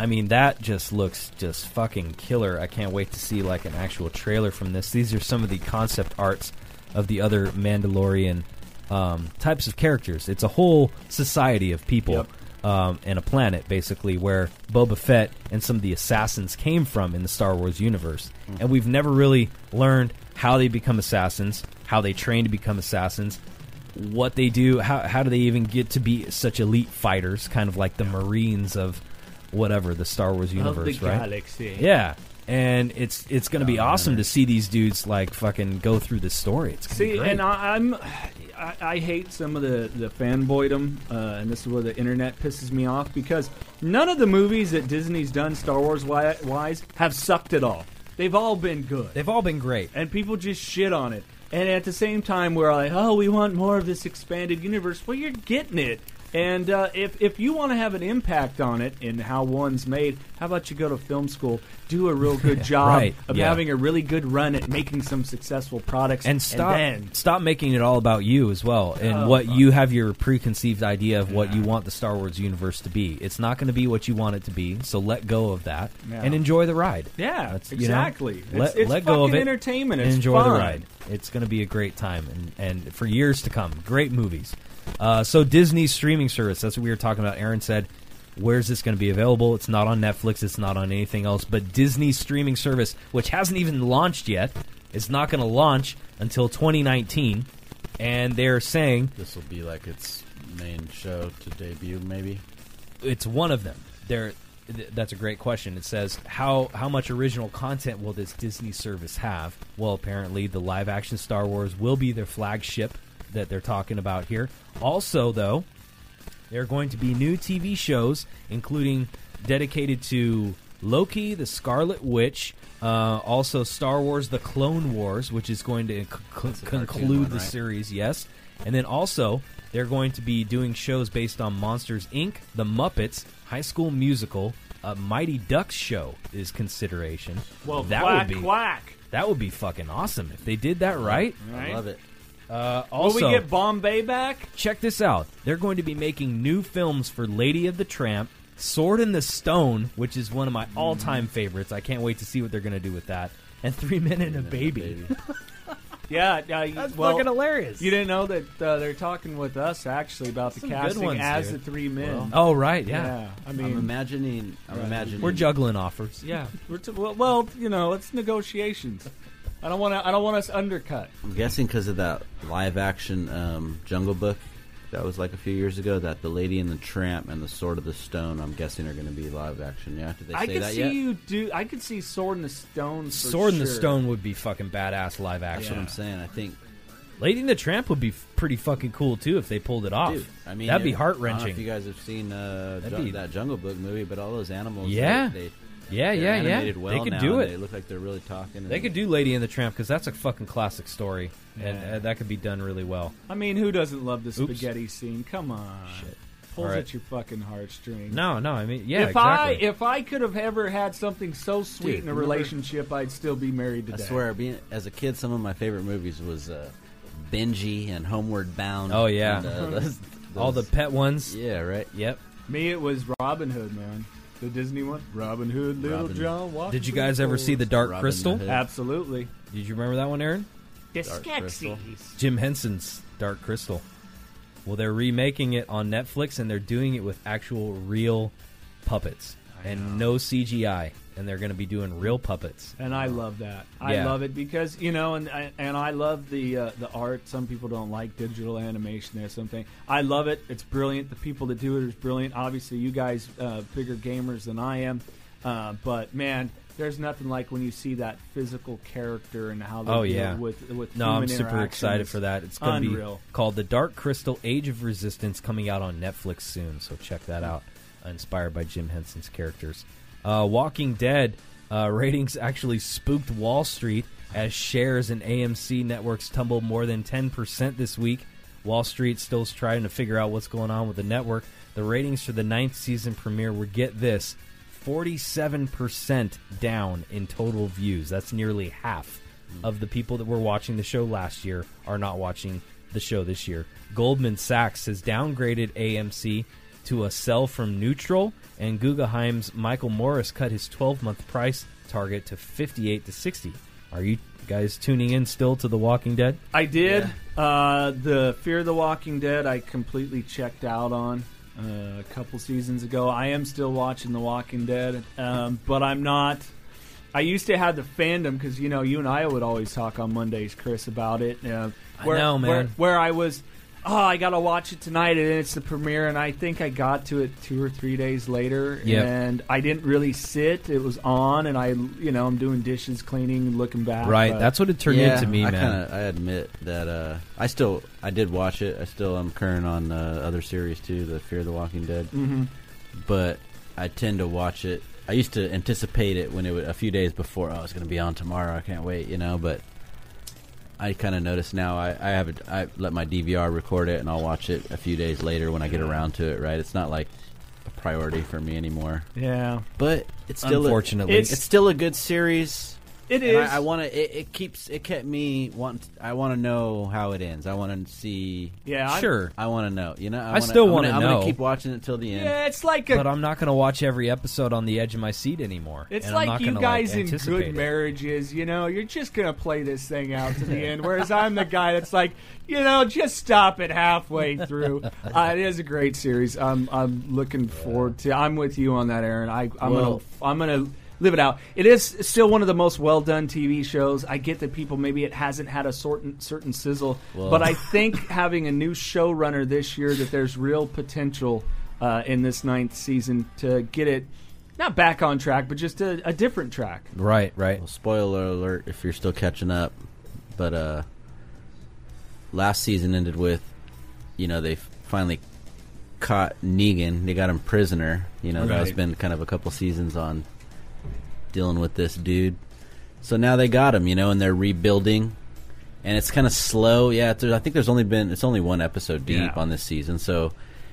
I mean that just looks just fucking killer. I can't wait to see like an actual trailer from this. These are some of the concept arts of the other Mandalorian um, types of characters. It's a whole society of people Yep. um, and a planet basically where Boba Fett and some of the assassins came from in the Star Wars universe. And we've never really learned how they become assassins, how they train to become assassins, what they do, how how do they even get to be such elite fighters, kind of like the Marines of whatever the Star Wars universe, of the right? galaxy. Yeah. And it's it's going to be awesome to see these dudes like fucking go through this story. It's gonna be See, great. and I, I'm, I, I hate some of the the fanboydom, uh, and this is where the internet pisses me off because none of the movies that Disney's done Star Wars wi- wise have sucked at all. They've all been good, They've all been great. and people just shit on it. And at the same time, we're like, oh, we want more of this expanded universe. Well, you're getting it. And uh, if if you want to have an impact on it in how one's made, how about you go to film school, do a real good job Right, of yeah. having a really good run at making some successful products, and stop then stop making it all about you as well and Oh, what fuck. you have your preconceived idea of what you want the Star Wars universe to be. It's not going to be what you want it to be, so let go of that Yeah. and enjoy the ride. Yeah, That's- you know, exactly. let- it's it's let go of it entertainment. and It's enjoy the ride. It's going to be a great time and and for years to come. Great movies. Uh, so Disney's streaming service. That's what we were talking about. Aaron said Where's this going to be available? It's not on Netflix. It's not on anything else. But Disney's streaming service, which hasn't even launched yet, is not going to launch until 2019. And they're saying This will be like its main show to debut, maybe. it's one of them. There, th- that's a great question. It says how how much original content will this Disney service have? Well, apparently the live action Star Wars will be their flagship that they're talking about here. Also, though, there are going to be new TV shows, including dedicated to Loki, the Scarlet Witch, uh, also Star Wars: The Clone Wars, which is going to c- c- That's a cartoon conclude one, the right? series. Yes, and then also they're going to be doing shows based on Monsters Inc., The Muppets, High School Musical, a Mighty Ducks show is consideration. Well, that quack, would be quack. that would be fucking awesome if they did that right. Right? I love it. Uh, Will we get Bombay back? check this out. They're going to be making new films for Lady of the Tramp, Sword in the Stone, which is one of my all-time favorites. I can't wait to see what they're going to do with that. And Three Men and a Baby. Yeah, yeah. you- That's well, fucking hilarious. You didn't know that uh, they're talking with us actually about the Some good casting ones, as dude. the three men. oh right, yeah. yeah. I I'm mean, imagining. I'm Right. imagining. We're juggling offers. yeah. We're t- well, well, you know, it's negotiations. I don't want to. I don't want us undercut. I'm guessing because of that live action um, Jungle Book that was like a few years ago. That the Lady and the Tramp and the Sword of the Stone. I'm guessing are going to be live action. Yeah, did they say I could that see yet? you do. I could see Sword in the Stone. For Sword in the sure. Stone would be fucking badass live That's action. what I'm saying. I think. Lady and the Tramp would be f- pretty fucking cool too if they pulled it off. Dude, I mean, that'd be if- heart I don't know wrenching. if you guys have seen uh, That'd Jun- be- that Jungle Book movie, but all those animals, Yeah. they, they, Yeah, they're yeah, yeah. Well they could now, do and it. They look like they're really talking. They could do Lady and the Tramp because that's a fucking classic story, and Yeah. uh, that could be done really well. I mean, who doesn't love the Oops. spaghetti scene? Come on, Shit. pulls All right. at your fucking heartstrings. No, no, I mean, yeah, if exactly. I if I could have ever had something so sweet Dude, in a relationship, I'd still be married today. I swear, being as a kid, some of my favorite movies was uh, Benji and Homeward Bound. Oh, yeah. and, uh, those- All the pet ones. yeah, right. Yep. Me, it was Robin Hood, man. The Disney one, Robin Hood, Little Robin- John. walking Did you through guys ever see the forest. Dark Robin Crystal? Hood. Absolutely. Did you remember that one, Aaron? The Dark Crystal. Skeksis. Jim Henson's Dark Crystal. Well, they're remaking it on Netflix, and they're doing it with actual real puppets and no CGI, and they're going to be doing real puppets. And I love that. I Yeah. love it because you know, and and I love the uh, the art. Some people don't like digital animation or something. I love it. It's brilliant. The people that do it is brilliant. Obviously, you guys uh, bigger gamers than I am, uh, but man, there's nothing like when you see that physical character and how they Oh, deal yeah. with with No, I'm super excited for that. It's going to be unreal. called The Dark Crystal Age of Resistance, coming out on Netflix soon. So check that out. Inspired by Jim Henson's characters. Uh, Walking Dead uh, ratings actually spooked Wall Street as shares in AMC networks tumbled more than 10% this week. Wall Street still's trying to figure out what's going on with the network. The ratings for the ninth season premiere were, get this, 47% down in total views. That's nearly half of the people that were watching the show last year are not watching the show this year. Goldman Sachs has downgraded AMC to a sell from neutral, and Guggenheim's Michael Morris cut his 12 month price target to 58 to 60. Are you guys tuning in still to The Walking Dead? I did. Uh, the Fear of the Walking Dead, I completely checked out on uh, a couple seasons ago. I am still watching The Walking Dead, um, but I'm not. I used to have the fandom because you know you and I would always talk on Mondays, Chris, about it. Uh, I know, man. Where, where I was, oh, I gotta watch it tonight, and it's the premiere, and I think I got to it two or three days later, Yep. and I didn't really sit. It was on, and I, you know, I'm doing dishes, cleaning, looking back. right, but- that's what it turned yeah, into me, I man. Kinda, I admit that uh, I still I did watch it. I still am current on uh, other series too, the Fear of the Walking Dead. Mhm. But I tend to watch it. I used to anticipate it when it was a few days before. Oh, it's going to be on tomorrow. I can't wait, you know. But I kind of notice now. I I have it. I let my DVR record it, and I'll watch it a few days later when I get around to it. Right? It's not like a priority for me anymore. Yeah. But it's still Unfortunately. a, it's, it's still a good series. It And is. I, I want to. It, it keeps. It kept me want. I want to know how it ends. I want to see. yeah, Sure, I want to know. You know. I, I still wanna, wanna I'm gonna- know. I'm gonna keep watching it till the end. Yeah, it's like a but I'm not going to watch every episode on the edge of my seat anymore. It's like you guys like, in anticipate good it. marriages, you know, you're just gonna play this thing out to the end. Whereas I'm the guy that's like, you know, just stop it halfway through. Uh, it is a great series. I'm I'm looking forward to. I'm with you on that, Aaron. I I'm Well- gonna I'm gonna live it out. It is still one of the most well done TV shows. I get that people maybe it hasn't had a certain certain sizzle, Well- but I think having a new showrunner this year that there's real potential uh, in this ninth season to get it not back on track, but just a, a different track. Right, right. Well, spoiler alert if you're still catching up, but uh, last season ended with, you know, they finally caught Negan. They got him prisoner. You know, that's Right. been kind of a couple seasons on dealing with this dude. So now they got him, you know, and they're rebuilding. And it's kind of slow. Yeah, it's, I think there's only been it's only one episode deep Yeah. on this season, so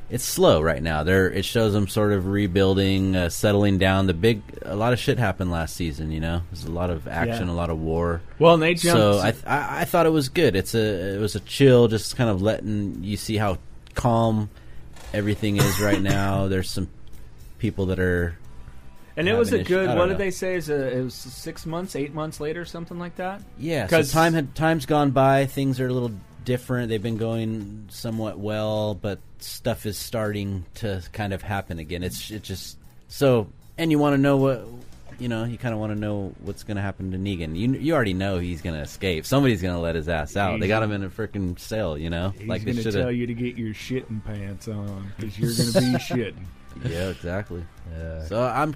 it's slow right now. There, it shows them sort of rebuilding, uh, settling down. The big, a lot of shit happened last season. You know, there's a lot of action, Yeah. a lot of war. Well, and they jumped. So I, th- I, I thought it was good. It's a, it was a chill, just kind of letting you see how calm everything is right now. There's some people that are and it was a good. What don't did they say? Is a, it was six months, eight months later, something like that. Yeah, so 'Cause- time had time's gone by. Things are a little different. They've been going somewhat well, but stuff is starting to kind of happen again. It's it just so, and you want to know what you know. You kind of want to know what's going to happen to Negan. You you already know he's going to escape. Somebody's going to let his ass out. They got him in a freaking cell. You know, He's like going to tell you to get your shitting pants on because you're going to be shitting. Yeah, exactly. Uh, So I'm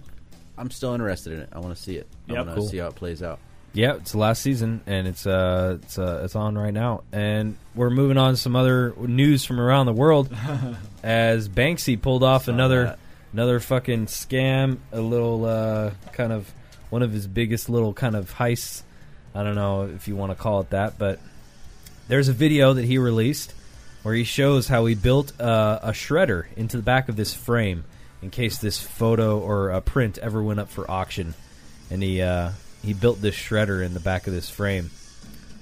I'm still interested in it. I want to see it. I Yep. want to Cool. see how it plays out. Yeah, it's the last season, and it's uh, it's uh, it's on right now, and we're moving on to some other news from around the world. as Banksy pulled off another that. another fucking scam, a little uh, kind of one of his biggest little kind of heists. I don't know if you want to call it that, but there's a video that he released where he shows how he built uh, a shredder into the back of this frame in case this photo or a print ever went up for auction, and he uh, he built this shredder in the back of this frame,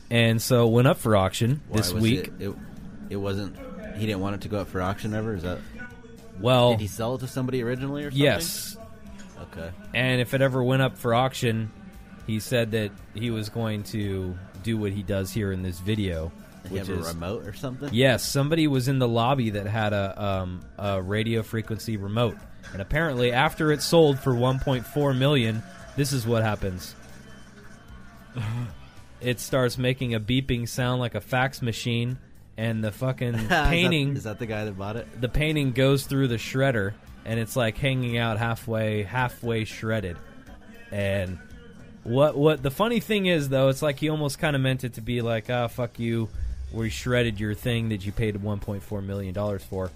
and so it went up for auction Why this was week. It, it, it wasn't. He didn't want it to go up for auction ever. Is that? Well, Did he sell it to somebody originally or something? yes, Okay. and if it ever went up for auction, he said that he was going to do what he does here in this video, which have a is remote or something? Yes, somebody was in the lobby that had a, um, a radio frequency remote, and apparently, after it sold for 1.4 million, this is what happens. it starts making a beeping sound like a fax machine, and the fucking painting Is that the guy that bought it? the painting goes through the shredder, and it's like hanging out halfway, halfway shredded. And what what the funny thing is though, it's like he almost kind of meant it to be like, ah, fuck you, we shredded your thing that you paid 1.4 million dollars for.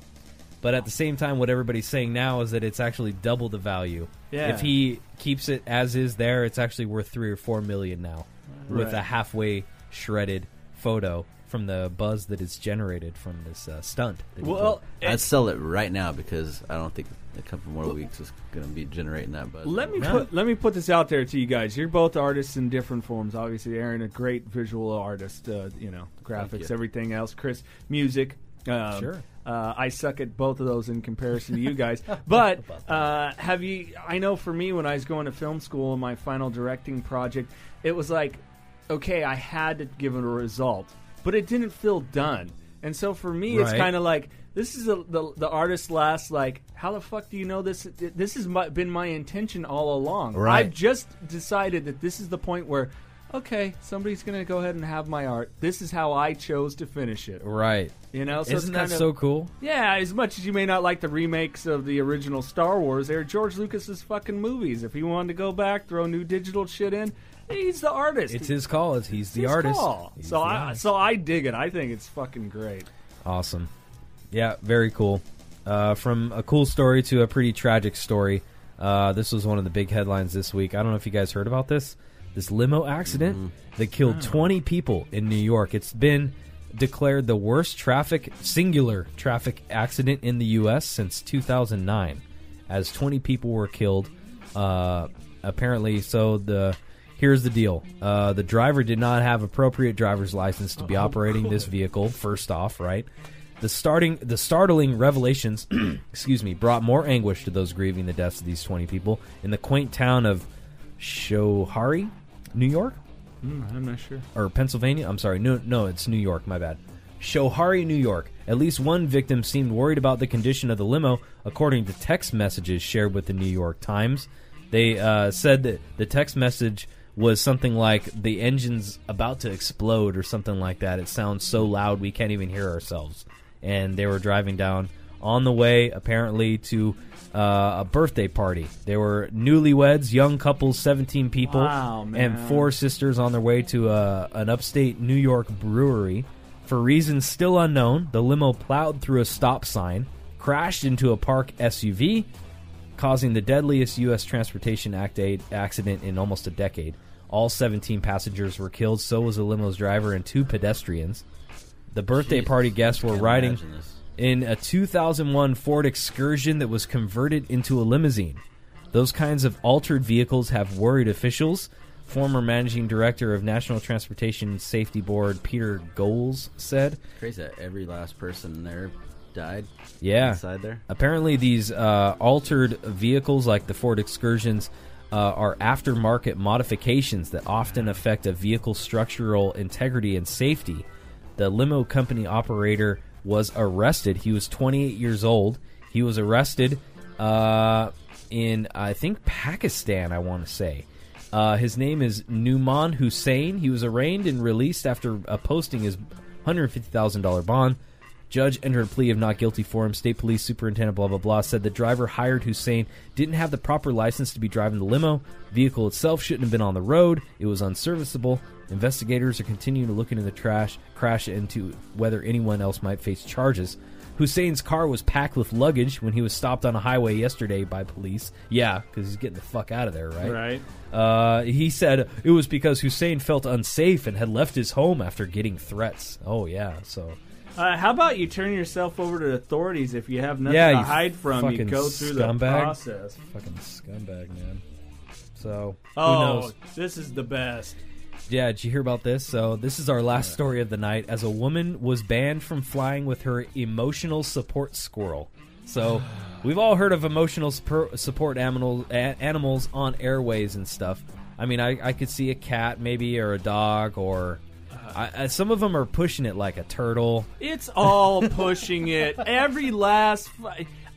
But at the same time, what everybody's saying now is that it's actually double the value. Yeah. If he keeps it as is there, it's actually worth three or four million now, with Right. a halfway shredded photo from the buzz that is generated from this uh, stunt. that he Well, pulled. I'd sell it right now because I don't think a couple more weeks is going to be generating that buzz. Let me No. put let me put this out there to you guys. You're both artists in different forms. Obviously, Aaron, a great visual artist. Uh, you know, graphics, you. everything else. Chris, music. Um, Sure. Uh, I suck at both of those in comparison to you guys. But uh, have you? I know for me, when I was going to film school in my final directing project, it was like, okay, I had to give it a result, but it didn't feel done. And so for me, it's kind of like this is a, the the artist's last. Like, how the fuck do you know this? This has my, been my intention all along. Right. I've just decided that this is the point where, okay, somebody's going to go ahead and have my art. This is how I chose to finish it. right. You know, so Isn't that kind of, so cool? yeah, as much as you may not like the remakes of the original Star Wars, they're George Lucas's fucking movies. If he wanted to go back, throw new digital shit in, he's the artist. It's his call. It's, he's the his artist. call. He's So the I artist. so I dig it. I think it's fucking great. awesome. Yeah, very cool. Uh, from a cool story to a pretty tragic story. Uh, this was one of the big headlines this week. I don't know if you guys heard about this. This limo accident Mm-hmm. that killed 20 people in New York. It's been declared the worst traffic singular traffic accident in the U.S. since 2009, as 20 people were killed. Uh, apparently, so the Here's the deal: uh, the driver did not have appropriate driver's license to be operating this vehicle. First off, right? The starting the startling revelations, excuse me, brought more anguish to those grieving the deaths of these 20 people in the quaint town of Schoharie, New York Mm, I'm not sure. or Pennsylvania. I'm sorry, no, no, it's New York. My bad. Schoharie, New York. At least one victim seemed worried about the condition of the limo, according to text messages shared with the New York Times. They uh, said that the text message was something like "the engine's about to explode" or something like that. It sounds so loud we can't even hear ourselves. And they were driving down on the way, apparently, to uh, a birthday party. They were newlyweds, young couples, 17 people, Wow, and four sisters on their way to uh, an upstate New York brewery. For reasons still unknown, the limo plowed through a stop sign, crashed into a park SUV, causing the deadliest U.S. Transportation Act accident in almost a decade. All 17 passengers were killed, so was the limo's driver and two pedestrians. The birthday Jesus, party guests were riding in a 2001 Ford Excursion that was converted into a limousine. Those kinds of altered vehicles have worried officials. Former managing director of National Transportation Safety Board Peter Goelz said, Crazy that every last person there died. "Yeah, inside there. Apparently, these uh, altered vehicles, like the Ford Excursions, uh, are aftermarket modifications that often affect a vehicle's structural integrity and safety. The limo company operator was arrested. He was 28 years old. He was arrested uh, in, I think, Pakistan, I want to say. Uh, his name is Nauman Hussain. He was arraigned and released after uh, posting his $150,000 bond. Judge entered a plea of not guilty for him. State Police Superintendent blah blah blah said the driver hired Hussain didn't have the proper license to be driving the limo. Vehicle itself shouldn't have been on the road. It was unserviceable. Investigators are continuing to look into the trash crash into whether anyone else might face charges. Hussain's car was packed with luggage when he was stopped on a highway yesterday by police. Yeah, because he's getting the fuck out of there, right? Right. Uh, he said it was because Hussain felt unsafe and had left his home after getting threats. Oh yeah, so Uh, how about you turn yourself over to authorities if you have nothing Yeah, to you hide from? You go through the process. fucking scumbag, man. So who Oh, knows? this is the best. Yeah, did you hear about this? So this is our last story of the night. As a woman was banned from flying with her emotional support squirrel. So we've all heard of emotional support animal, animals on airways and stuff. I mean, I, I could see a cat maybe or a dog or. I, I, some of them are pushing it like a turtle. It's all pushing it. Every last.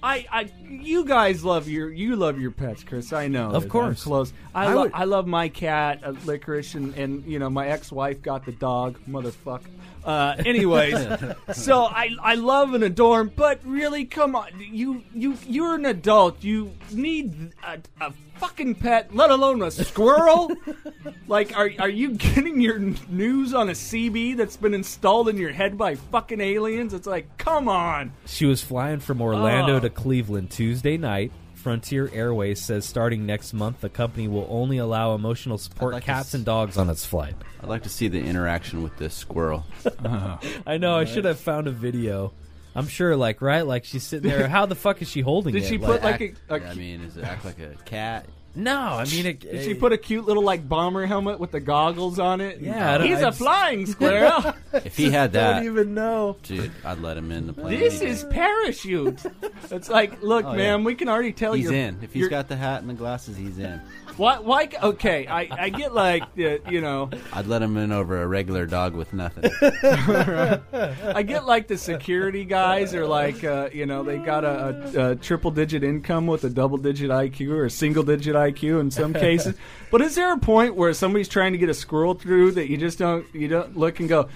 I, I, you guys love your, you love your pets, Chris. I know. Of that I'm course. close. I, I lo- would- I love my cat, uh, Licorice, and, and you know my ex-wife got the dog, motherfucker. Uh, anyways, so I, I love and adore but really, come on, you, you, you're an adult. You need a, a fucking pet, let alone a squirrel. like, are, are you getting your news on a CB that's been installed in your head by fucking aliens? It's like, come on. She was flying from Orlando Oh. to Cleveland Tuesday night. Frontier Airways says starting next month, the company will only allow emotional support I'd like to cats s- and dogs on its flight. I'd like to see the interaction with this squirrel. I know. I should have found a video. I'm sure, like, right? Like, she's sitting there. How the fuck is she holding Did it? she Like- put like Act- a, a I mean, does it act like a cat? No, I mean, it, Did she put a cute little like bomber helmet with the goggles on it? Yeah, I don't- he's I a just- flying squirrel. If he had that, don't even know. dude, I'd let him in the plane. this any day. is parachute. It's like, look, Oh, man, yeah. we can already tell He's you're in. If he's you're- got the hat and the glasses, he's in. why, why? Okay, I, I get like the, you know, I'd let him in over a regular dog with nothing. I get like the security guys are like, uh, you know, they got a, a, a triple digit income with a double digit IQ or a single digit IQ in some cases. but is there a point where somebody's trying to get a squirrel through that you just don't you don't look and go,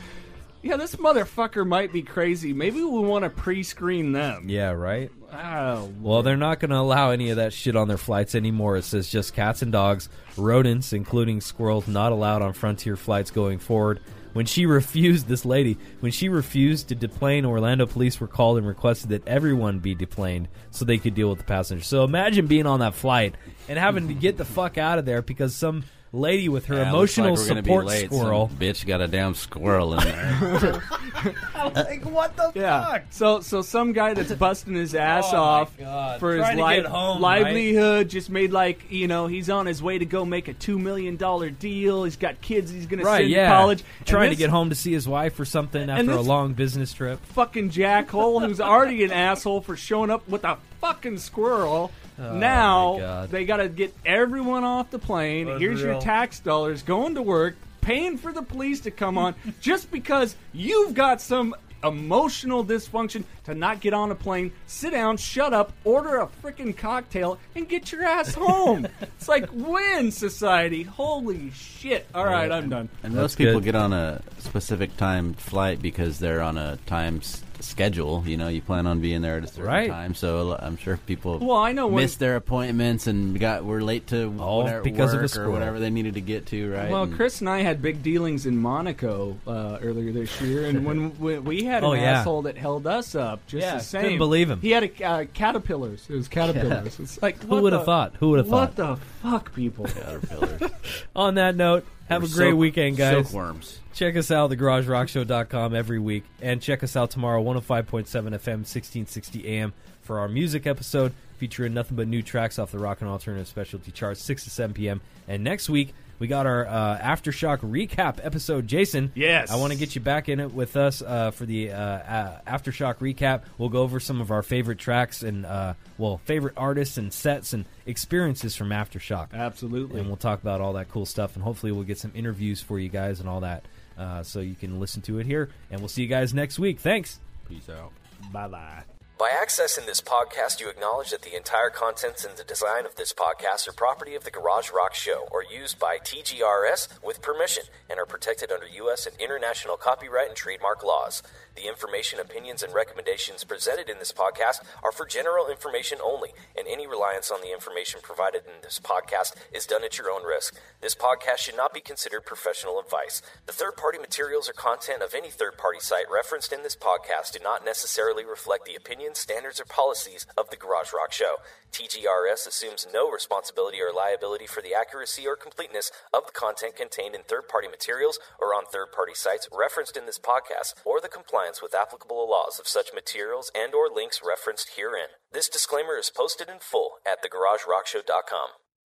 yeah, this motherfucker might be crazy. Maybe we want to pre-screen them. Yeah, right? Oh, Well, they're not going to allow any of that shit on their flights anymore. It says just cats and dogs, rodents, including squirrels, not allowed on Frontier flights going forward. When she refused, this lady, when she refused to deplane, Orlando police were called and requested that everyone be deplaned so they could deal with the passengers. So imagine being on that flight and having to get the fuck out of there because some lady with her Yeah, looks emotional like we're gonna be support late. Some squirrel. bitch got a damn squirrel in there. like what the Yeah. So so some guy that's busting his ass Oh, my off God. for his Trying to li- get home, livelihood just made like you know he's on his way to go make a two million dollar deal. He's got kids he's gonna Right, send yeah. to college. And Trying to this get home to see his wife or something after a this- long business trip. Fucking jackhole who's already an asshole for showing up with a fucking squirrel. Oh, now they got to get everyone off the plane. Here's your tax dollars going to work, paying for the police to come on just because you've got some emotional dysfunction to not get on a plane, sit down, shut up, order a freaking cocktail, and get your ass home. it's like win society. Holy shit! All right, I'm done. And That's most people good. get on a specific timed flight because they're on a time s- schedule. You know, you plan on being there at a certain Right. time. So I'm sure people Well, I know when missed their appointments and got were late to All whatever, because of a work or whatever they needed to get to. Right. Well, And- Chris and I had big dealings in Monaco uh, earlier this year, and when we, we had an Oh, yeah. asshole that held us up, just Yeah, the same. couldn't believe him. He had a uh, caterpillars. It was caterpillars. It's like Who would have thought? Who would have thought? What the fuck, people? Caterpillars. On that note, have a great silk- weekend, guys. Silkworms. Check us out, at thegaragerockshow.com every week. And check us out tomorrow, 105.7 FM, 1660 AM, for our music episode featuring nothing but new tracks off the rock and alternative specialty charts, 6 to 7 p.m. And next week, we got our uh, Aftershock recap episode. Jason, Yes. I want to get you back in it with us uh, for the uh, uh, Aftershock recap. We'll go over some of our favorite tracks and, uh, well, favorite artists and sets and experiences from Aftershock Absolutely. and we'll talk about all that cool stuff and hopefully we'll get some interviews for you guys and all that uh, so you can listen to it here and we'll see you guys next week thanks Peace out. Bye bye. By accessing this podcast, you acknowledge that the entire contents and the design of this podcast are property of the Garage Rock Show or used by TGRS with permission and are protected under U.S. and international copyright and trademark laws. The information, opinions, and recommendations presented in this podcast are for general information only, and any reliance on the information provided in this podcast is done at your own risk. This podcast should not be considered professional advice. The third party materials or content of any third party site referenced in this podcast do not necessarily reflect the standards, or policies of the Garage Rock Show. TGRS assumes no responsibility or liability for the accuracy or completeness of the content contained in third party materials or on third party sites referenced in this podcast or the compliance with applicable laws of such materials and or links referenced herein. This disclaimer is posted in full at thegaragerockshow.com.